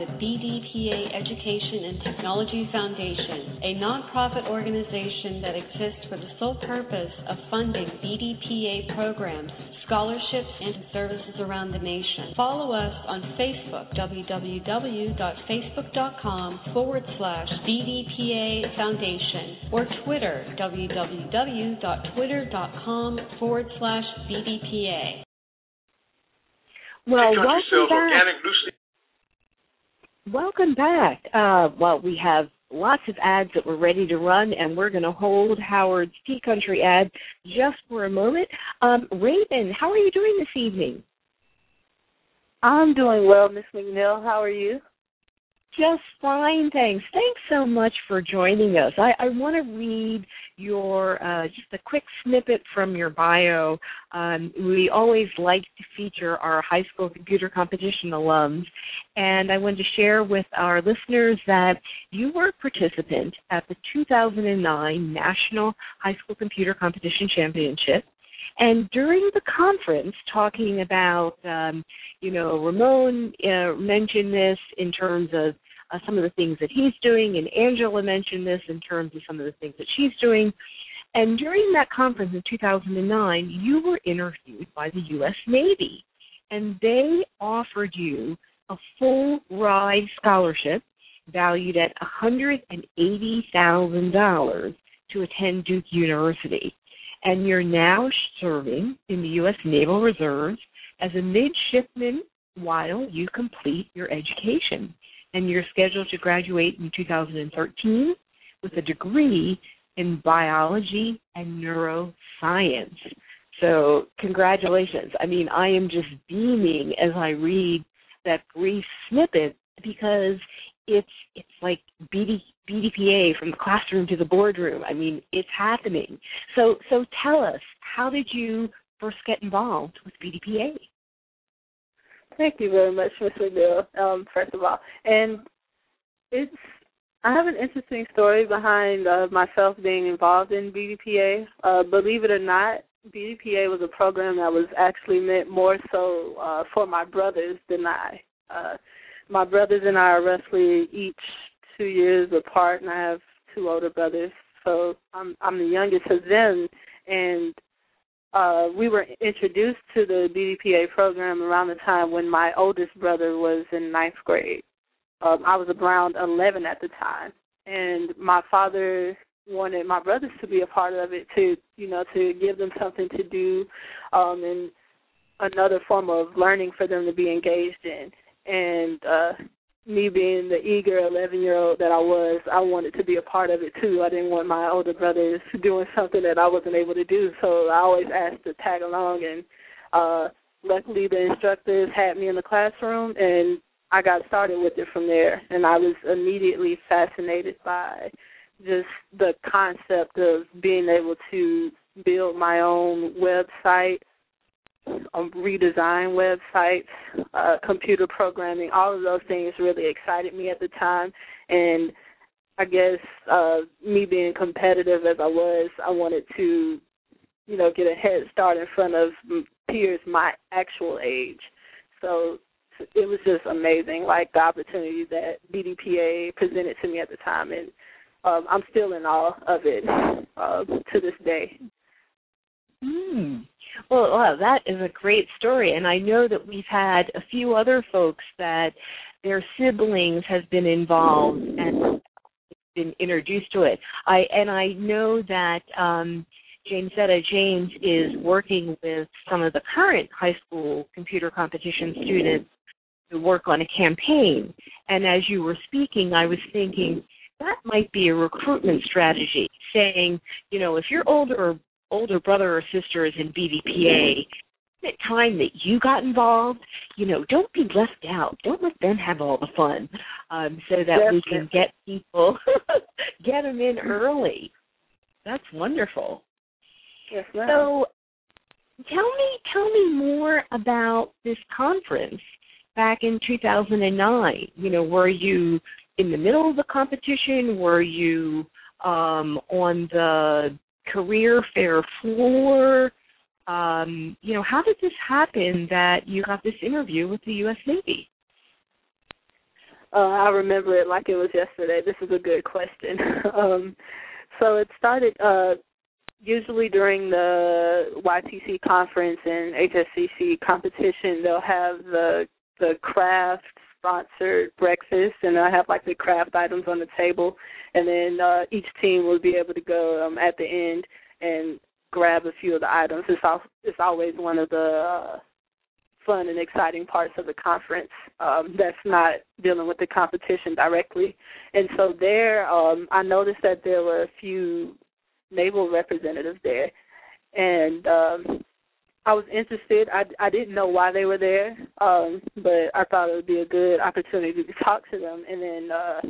The BDPA Education and Technology Foundation, a nonprofit organization that exists for the sole purpose of funding BDPA programs, scholarships, and services around the nation. Follow us on Facebook, www.facebook.com forward slash BDPA Foundation, or Twitter, www.twitter.com forward slash BDPA. Well, welcome back. Welcome back. Uh, well, we have lots of ads that we're ready to run, and we're going to hold Howard's Tea Country ad just for a moment. Um, Raven, how are you doing this evening? I'm doing well, Miss McNeal. How are you? Just fine, thanks. Thanks so much for joining us. I, I want to read your uh, just a quick snippet from your bio. Um, we always like to feature our high school computer competition alums, and I wanted to share with our listeners that you were a participant at the 2009 National High School Computer Competition Championship. And during the conference, talking about, um, you know, Ramon uh, mentioned this in terms of uh, some of the things that he's doing, and Angela mentioned this in terms of some of the things that she's doing. And during that conference in 2009, you were interviewed by the U.S. Navy, and they offered you a full ride scholarship valued at $180,000 to attend Duke University. And you're now serving in the U.S. Naval Reserves as a midshipman while you complete your education and you're scheduled to graduate in 2013 with a degree in biology and neuroscience. So, congratulations. I mean, I am just beaming as I read that brief snippet because it's it's like BD, BDPA from the classroom to the boardroom. I mean, it's happening. So, so tell us, how did you first get involved with BDPA? Thank you very much, Ms. McNeal, um, first of all. And it's I have an interesting story behind uh, myself being involved in BDPA. Uh, believe it or not, BDPA was a program that was actually meant more so uh, for my brothers than I. Uh, my brothers and I are roughly each two years apart, and I have two older brothers. So I'm I'm the youngest of them, and uh, we were introduced to the BDPA program around the time when my oldest brother was in ninth grade. Um, I was around 11 at the time, and my father wanted my brothers to be a part of it to, you know, to give them something to do, um, and another form of learning for them to be engaged in. And uh, me being the eager 11 year old that I was, I wanted to be a part of it too. I didn't want my older brothers doing something that I wasn't able to do, so I always asked to tag along. And uh, luckily, the instructors had me in the classroom, and I got started with it from there. And I was immediately fascinated by just the concept of being able to build my own website um, redesign websites, uh, computer programming, all of those things really excited me at the time. And I guess uh, me being competitive as I was, I wanted to, you know, get a head start in front of peers my actual age. So it was just amazing, like the opportunity that BDPA presented to me at the time, and um, I'm still in awe of it uh, to this day. Mm. Well, wow, that is a great story, and I know that we've had a few other folks that their siblings have been involved and been introduced to it. I and I know that um, James Jamesetta James is working with some of the current high school computer competition students to work on a campaign. And as you were speaking, I was thinking that might be a recruitment strategy, saying, you know, if you're older older brother or sister is in BDPA, the time that you got involved, you know, don't be left out. Don't let them have all the fun, um, so that Definitely. we can get people, [laughs] get them in early. That's wonderful. Yes, ma'am. So, tell me, tell me more about this conference back in 2009. You know, were you in the middle of the competition? Were you um, on the career fair floor? Um, you know, how did this happen that you got this interview with the U.S. Navy? Uh, I remember it like it was yesterday. This is a good question. [laughs] um, so it started uh, usually during the YTC conference and HSCC competition. They'll have the the craft sponsored breakfast, and I have like the craft items on the table, and then uh, each team will be able to go um, at the end and grab a few of the items. It's al- it's always one of the uh, fun and exciting parts of the conference um, that's not dealing with the competition directly. And so there, um, I noticed that there were a few naval representatives there, and um, I was interested. I I didn't know why they were there, um, but I thought it would be a good opportunity to talk to them. And then uh,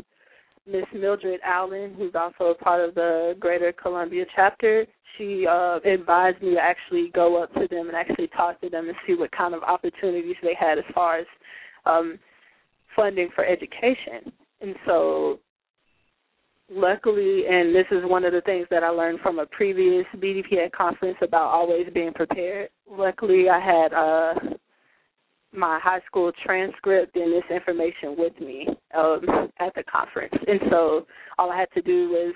Miss Mildred Allen, who's also a part of the Greater Columbia chapter, she uh, advised me to actually go up to them and actually talk to them and see what kind of opportunities they had as far as um, funding for education. And so luckily, and this is one of the things that I learned from a previous BDPA conference about always being prepared. Luckily, I had uh, my high school transcript and this information with me um, at the conference, and so all I had to do was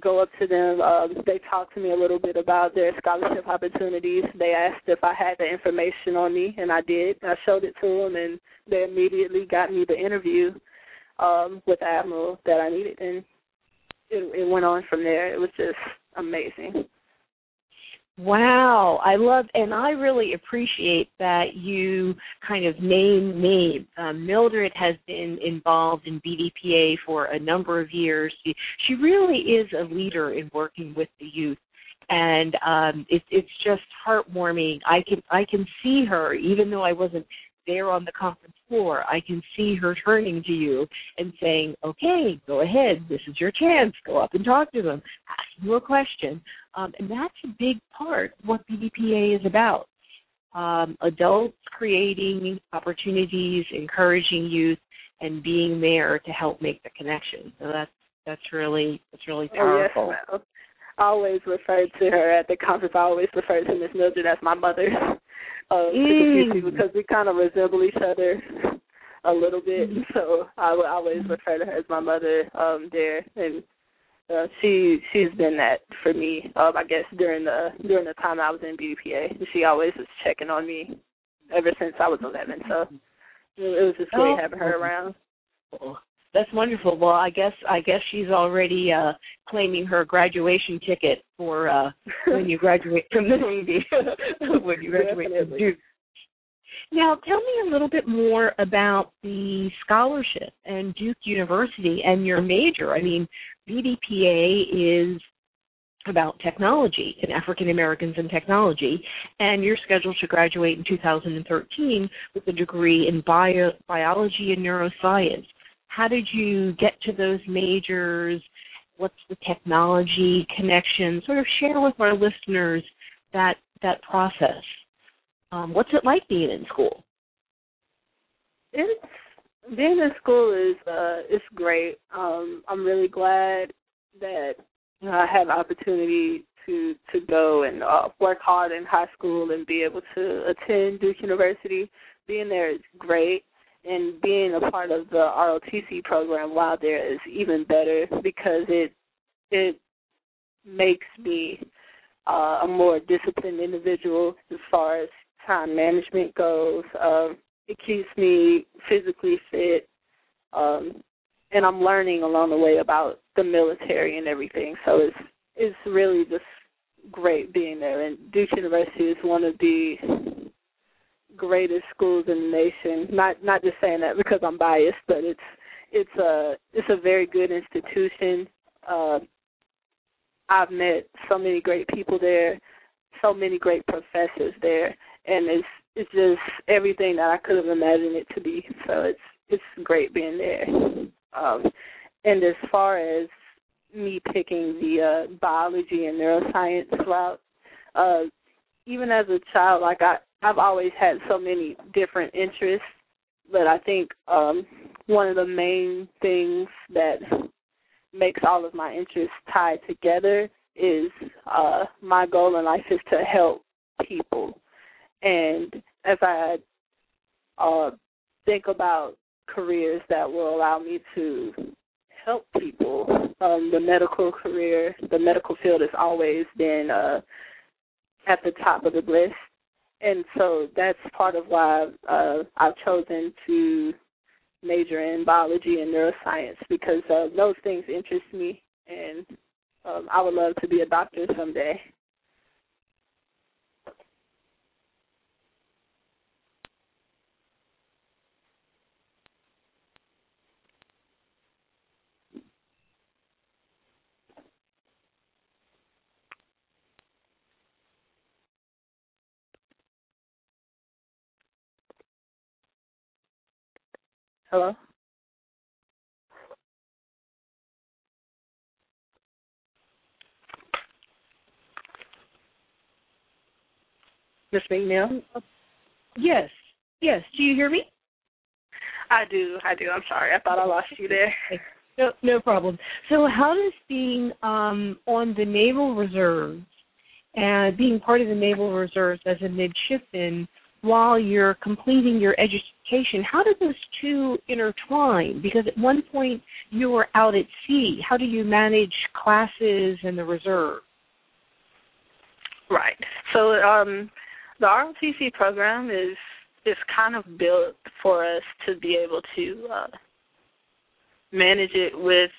go up to them. Um, they talked to me a little bit about their scholarship opportunities. They asked if I had the information on me, and I did. I showed it to them, and they immediately got me the interview um, with Admiral that I needed, and it, it went on from there. It was just amazing. Wow, I love, and I really appreciate that you kind of name names. Um, Mildred has been involved in BDPA for a number of years. She, she really is a leader in working with the youth, and um, it, it's just heartwarming. I can I can see her, even though I wasn't there on the conference floor, I can see her turning to you and saying, okay, go ahead. This is your chance. Go up and talk to them. Ask them a question. Um, and that's a big part of what BDPA is about. Um, adults creating opportunities, encouraging youth, and being there to help make the connection. So that's that's really that's really powerful. Oh, yes, well, always refer to her at the conference. I always refer to Miss Mildred as my mother [laughs] uh, mm. because we kind of resemble each other [laughs] a little bit. Mm. So I would always refer to her as my mother um, there, and uh, she she's been that for me. Um, I guess during the during the time I was in BDPA, she always was checking on me ever since I was 11. So it was just great oh. having her around. That's wonderful. Well, I guess I guess she's already uh claiming her graduation ticket for uh [laughs] when you graduate from the Navy. [laughs] when you graduate Definitely. from Duke. Now, tell me a little bit more about the scholarship and Duke University and your major. I mean, BDPA is about technology and African Americans in technology, and you're scheduled to graduate in 2013 with a degree in bio, biology and neuroscience how did you get to those majors? What's the technology connection? Sort of share with our listeners that that process. Um, what's it like being in school? It's being in school is uh, it's great. Um, I'm really glad that I had the opportunity to to go and uh, work hard in high school and be able to attend Duke University. Being there is great and being a part of the ROTC program while there is even better because it it makes me uh, a more disciplined individual as far as time management goes. Um, it keeps me physically fit, um, and I'm learning along the way about the military and everything. So it's it's really just great being there. And Duke University is one of the greatest schools in the nation. Not not just saying that because I'm biased, but it's it's a it's a very good institution. Uh, I've met so many great people there, so many great professors there, and it's it's just everything that I could have imagined it to be. So it's it's great being there. Um, and as far as me picking the uh, biology and neuroscience route, uh, even as a child, like I I've always had so many different interests, but I think um one of the main things that makes all of my interests tied together is uh my goal in life is to help people. And as I uh think about careers that will allow me to help people, um the medical career, the medical field has always been uh at the top of the list and so that's part of why uh, I've chosen to major in biology and neuroscience because uh, those things interest me, and um, I would love to be a doctor someday. Hello? Miss McNeal? Yes. Yes. Do you hear me? I do. I do. I'm sorry. I thought I lost you there. No, no problem. So, how does being um, on the Naval Reserves and being part of the Naval Reserves as a midshipman while you're completing your education, how do those two intertwine? Because at one point you were out at sea. How do you manage classes and the reserve? Right. So um, the ROTC program is is kind of built for us to be able to uh, manage it with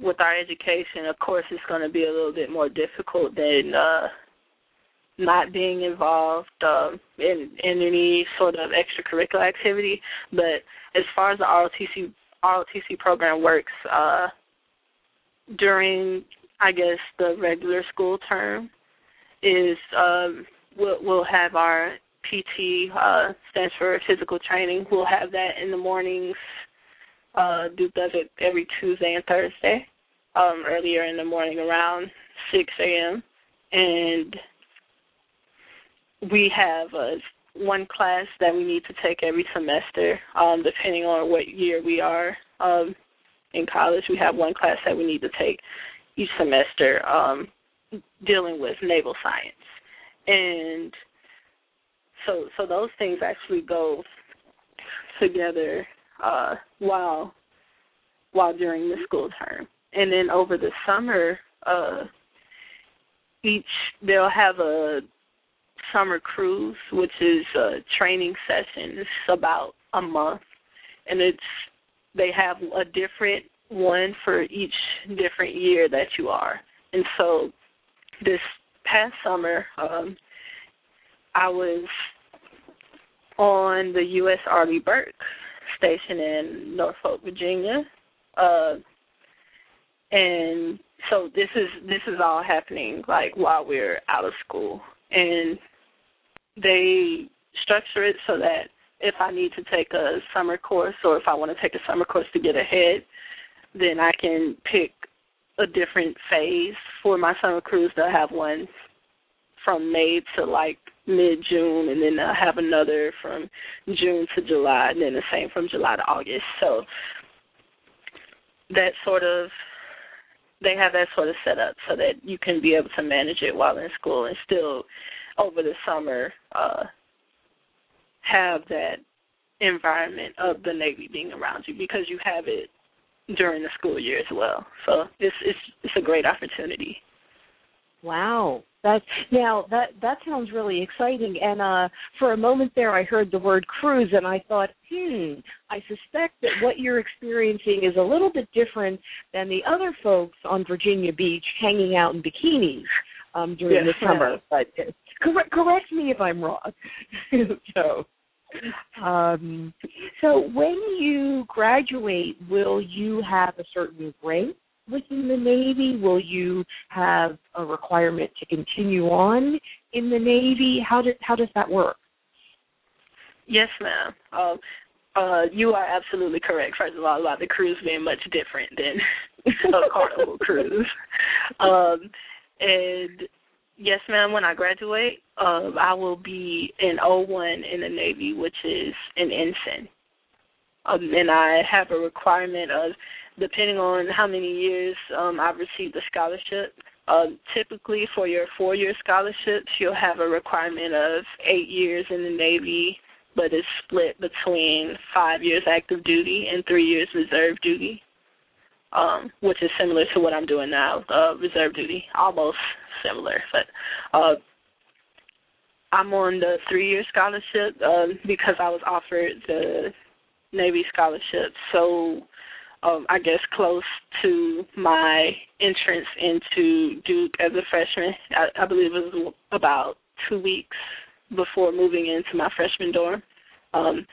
with our education. Of course, it's going to be a little bit more difficult than uh, not being involved um, in in any sort of extracurricular activity. But as far as the ROTC ROTC program works, uh, during I guess the regular school term is um, we'll, we'll have our PT uh, stands for physical training. We'll have that in the mornings. Uh, Duke does it every Tuesday and Thursday, um, earlier in the morning around 6 a.m. And we have uh, one class that we need to take every semester, um, depending on what year we are um, in college. We have one class that we need to take each semester um, dealing with naval science, and so so those things actually go together uh, while while during the school term, and then over the summer, uh, each they'll have a summer cruise, which is a training session. It's about a month, and it's they have a different one for each different year that you are. And so, this past summer, um, I was on the U.S. Arleigh Burke station in Norfolk, Virginia, uh, and so this is this is all happening like while we're out of school, and they structure it so that if I need to take a summer course or if I want to take a summer course to get ahead, then I can pick a different phase for my summer cruise. They'll have one from May to like mid June, and then they'll have another from June to July, and then the same from July to August. So that sort of they have that sort of set up so that you can be able to manage it while in school and still over the summer uh, have that environment of the Navy being around you because you have it during the school year as well. So it's it's it's a great opportunity. Wow. That now that that sounds really exciting. And uh for a moment there I heard the word cruise and I thought, hmm, I suspect that what you're experiencing is a little bit different than the other folks on Virginia Beach hanging out in bikinis um during yes. the summer. But correct correct me if I'm wrong. [laughs] so um, so when you graduate, will you have a certain rank within the Navy? Will you have a requirement to continue on in the Navy? How does how does that work? Yes, ma'am. Um, uh, you are absolutely correct. First of all, about the cruise being much different than [laughs] a carnival [laughs] cruise. Um, and yes, ma'am. When I graduate, uh, I will be an O1 in the Navy, which is an ensign. Um, and I have a requirement of, depending on how many years um, I've received a scholarship. Uh, typically, for your four-year scholarships, you'll have a requirement of eight years in the Navy, but it's split between five years active duty and three years reserve duty, um, which is similar to what I'm doing now, uh, reserve duty, almost similar. But uh, I'm on the three-year scholarship um, because I was offered the Navy scholarship. So um, I guess close to my entrance into Duke as a freshman. I, I believe it was about two weeks before moving into my freshman dorm. Um,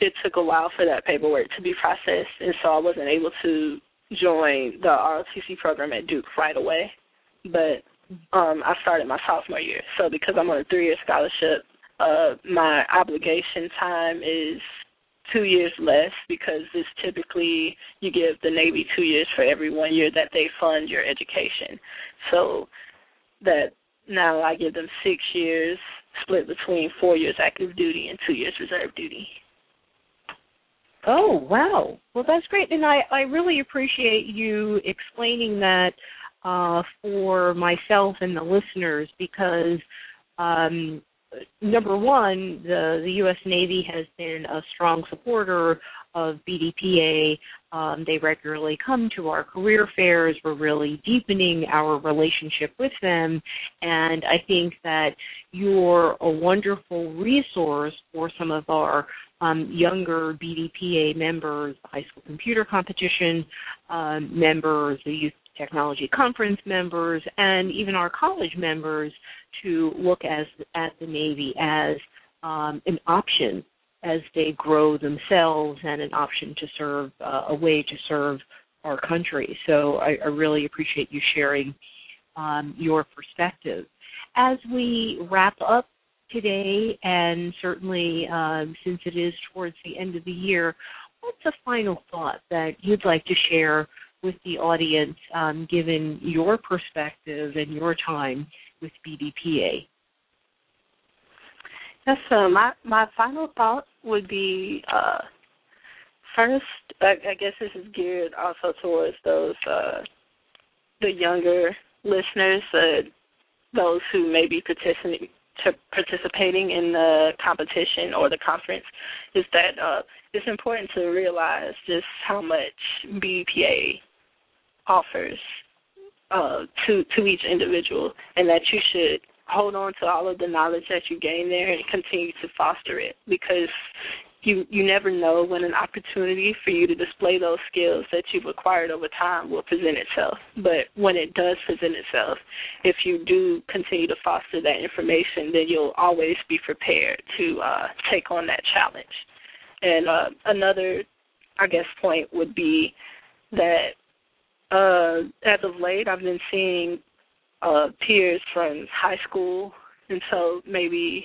it took a while for that paperwork to be processed, and so I wasn't able to join the ROTC program at Duke right away. But um, I started my sophomore year. So because I'm on a three-year scholarship, uh, my obligation time is two years less because it's typically you give the Navy two years for every one year that they fund your education. So that now I give them six years split between four years active duty and two years reserve duty. Oh wow! Well, that's great, and I I really appreciate you explaining that uh, for myself and the listeners because um, number one, the the U.S. Navy has been a strong supporter of BDPA. Um, they regularly come to our career fairs. We're really deepening our relationship with them, and I think that you're a wonderful resource for some of our um, younger BDPA members, high school computer competition um, members, the youth technology conference members, and even our college members to look as, at the Navy as um, an option as they grow themselves and an option to serve, uh, a way to serve our country. So I, I really appreciate you sharing um, your perspective. As we wrap up today, and certainly um, since it is towards the end of the year, what's a final thought that you'd like to share with the audience, um, given your perspective and your time with BDPA? Yes, my my final thought would be uh, first. I, I guess this is geared also towards those uh, the younger listeners, uh, those who may be participating participating in the competition or the conference is that uh, it's important to realize just how much BDPA offers uh, to to each individual, and that you should hold on to all of the knowledge that you gain there and continue to foster it because you you never know when an opportunity for you to display those skills that you've acquired over time will present itself. But when it does present itself, if you do continue to foster that information, then you'll always be prepared to uh, take on that challenge. And uh, another, I guess, point would be that uh, as of late, I've been seeing uh, peers from high school, and so maybe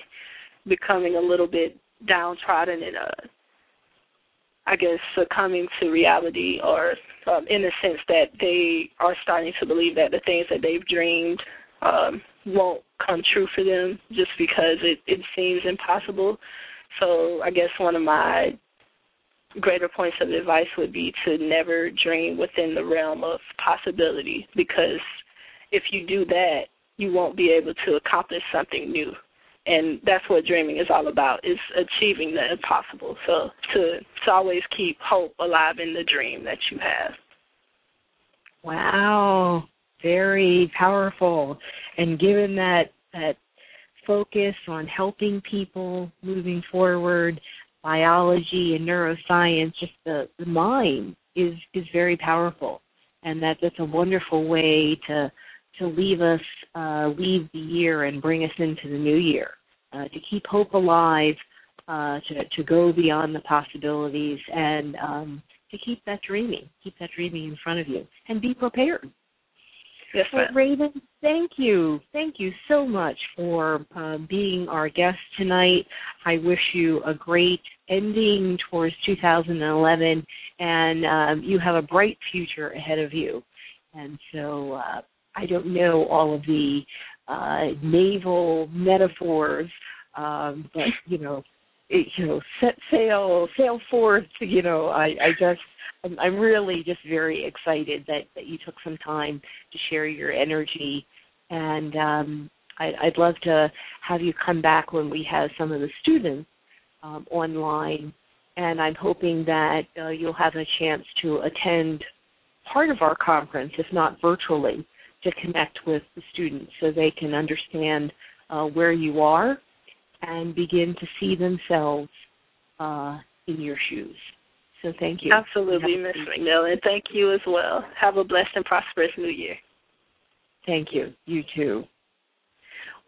becoming a little bit downtrodden and uh I guess succumbing to reality or um, in the sense that they are starting to believe that the things that they've dreamed um, won't come true for them just because it, it seems impossible. So I guess one of my greater points of advice would be to never dream within the realm of possibility because if you do that, you won't be able to accomplish something new. And that's what dreaming is all about is achieving the impossible. So to to always keep hope alive in the dream that you have. Wow. Very powerful. And given that that focus on helping people moving forward biology and neuroscience just the, the mind is is very powerful and that that's a wonderful way to to leave us uh, leave the year and bring us into the new year. Uh, to keep hope alive, uh, to to go beyond the possibilities, and um, to keep that dreaming, keep that dreaming in front of you, and be prepared. Yes, well, Raven, thank you, thank you so much for uh, being our guest tonight. I wish you a great ending towards 2011, and um, you have a bright future ahead of you. And so uh, I don't know all of the uh, naval metaphors, um, but you know, it, you know, set sail, sail forth. You know, I, I just, I'm, I'm really just very excited that that you took some time to share your energy, and um, I, I'd love to have you come back when we have some of the students um, online, and I'm hoping that uh, you'll have a chance to attend part of our conference, if not virtually, to connect with the students so they can understand uh, where you are and begin to see themselves uh, in your shoes. So thank you. Absolutely, Miss McNeal, and thank you as well. Have a blessed and prosperous new year. Thank you. You too.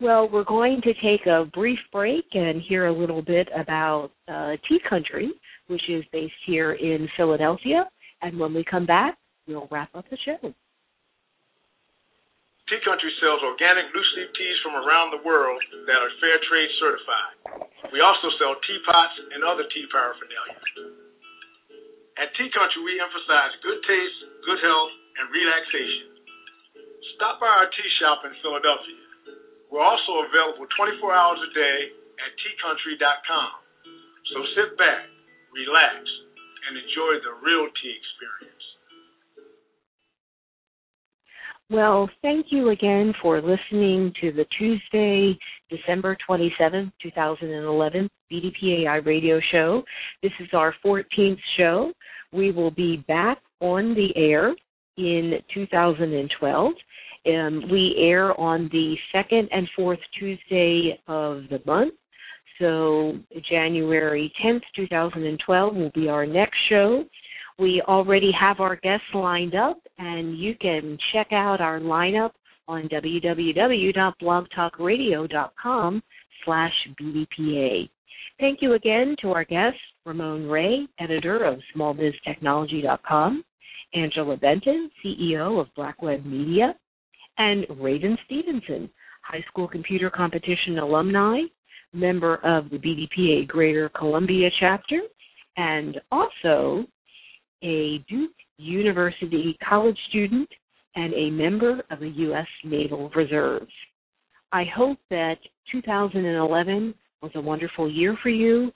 Well, we're going to take a brief break and hear a little bit about uh, Tea Country, which is based here in Philadelphia. And when we come back, we'll wrap up the show. Tea Country sells organic loose leaf teas from around the world that are fair trade certified. We also sell teapots and other tea paraphernalia. At Tea Country, we emphasize good taste, good health, and relaxation. Stop by our tea shop in Philadelphia. We're also available 24 hours a day at teacountry.com. So sit back, relax, and enjoy the real tea experience. Well, thank you again for listening to the Tuesday, December 27th, 2011 BDPA iRadio show. This is our 14th show. We will be back on the air in 2012. Um, we air on the second and fourth Tuesday of the month. So January 10th, 2012 will be our next show. We already have our guests lined up, and you can check out our lineup on www.blogtalkradio.com slash BDPA. Thank you again to our guests, Ramon Ray, editor of smallbiztechnology.com, Angela Benton, CEO of Black Web Media, and Raven Stevenson, high school computer competition alumni, member of the BDPA Greater Columbia chapter, and also a Duke University college student and a member of the U.S. Naval Reserves. I hope that 2011 was a wonderful year for you,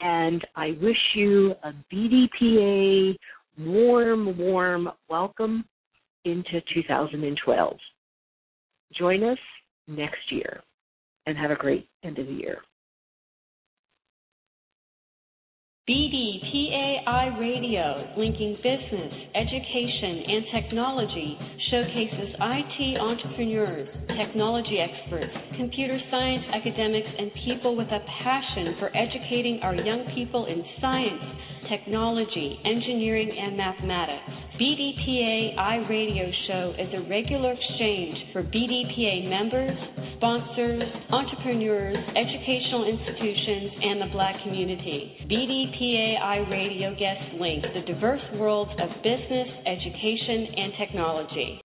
and I wish you a BDPA warm, warm welcome into 2012. Join us next year and have a great end of the year. BDPA iRadio, linking business, education, and technology, showcases IT entrepreneurs, technology experts, computer science academics, and people with a passion for educating our young people in science, technology, engineering, and mathematics. BDPA iRadio Show is a regular exchange for BDPA members, sponsors, entrepreneurs, educational institutions, and the black community. BDPA iRadio guest link the diverse worlds of business, education, and technology.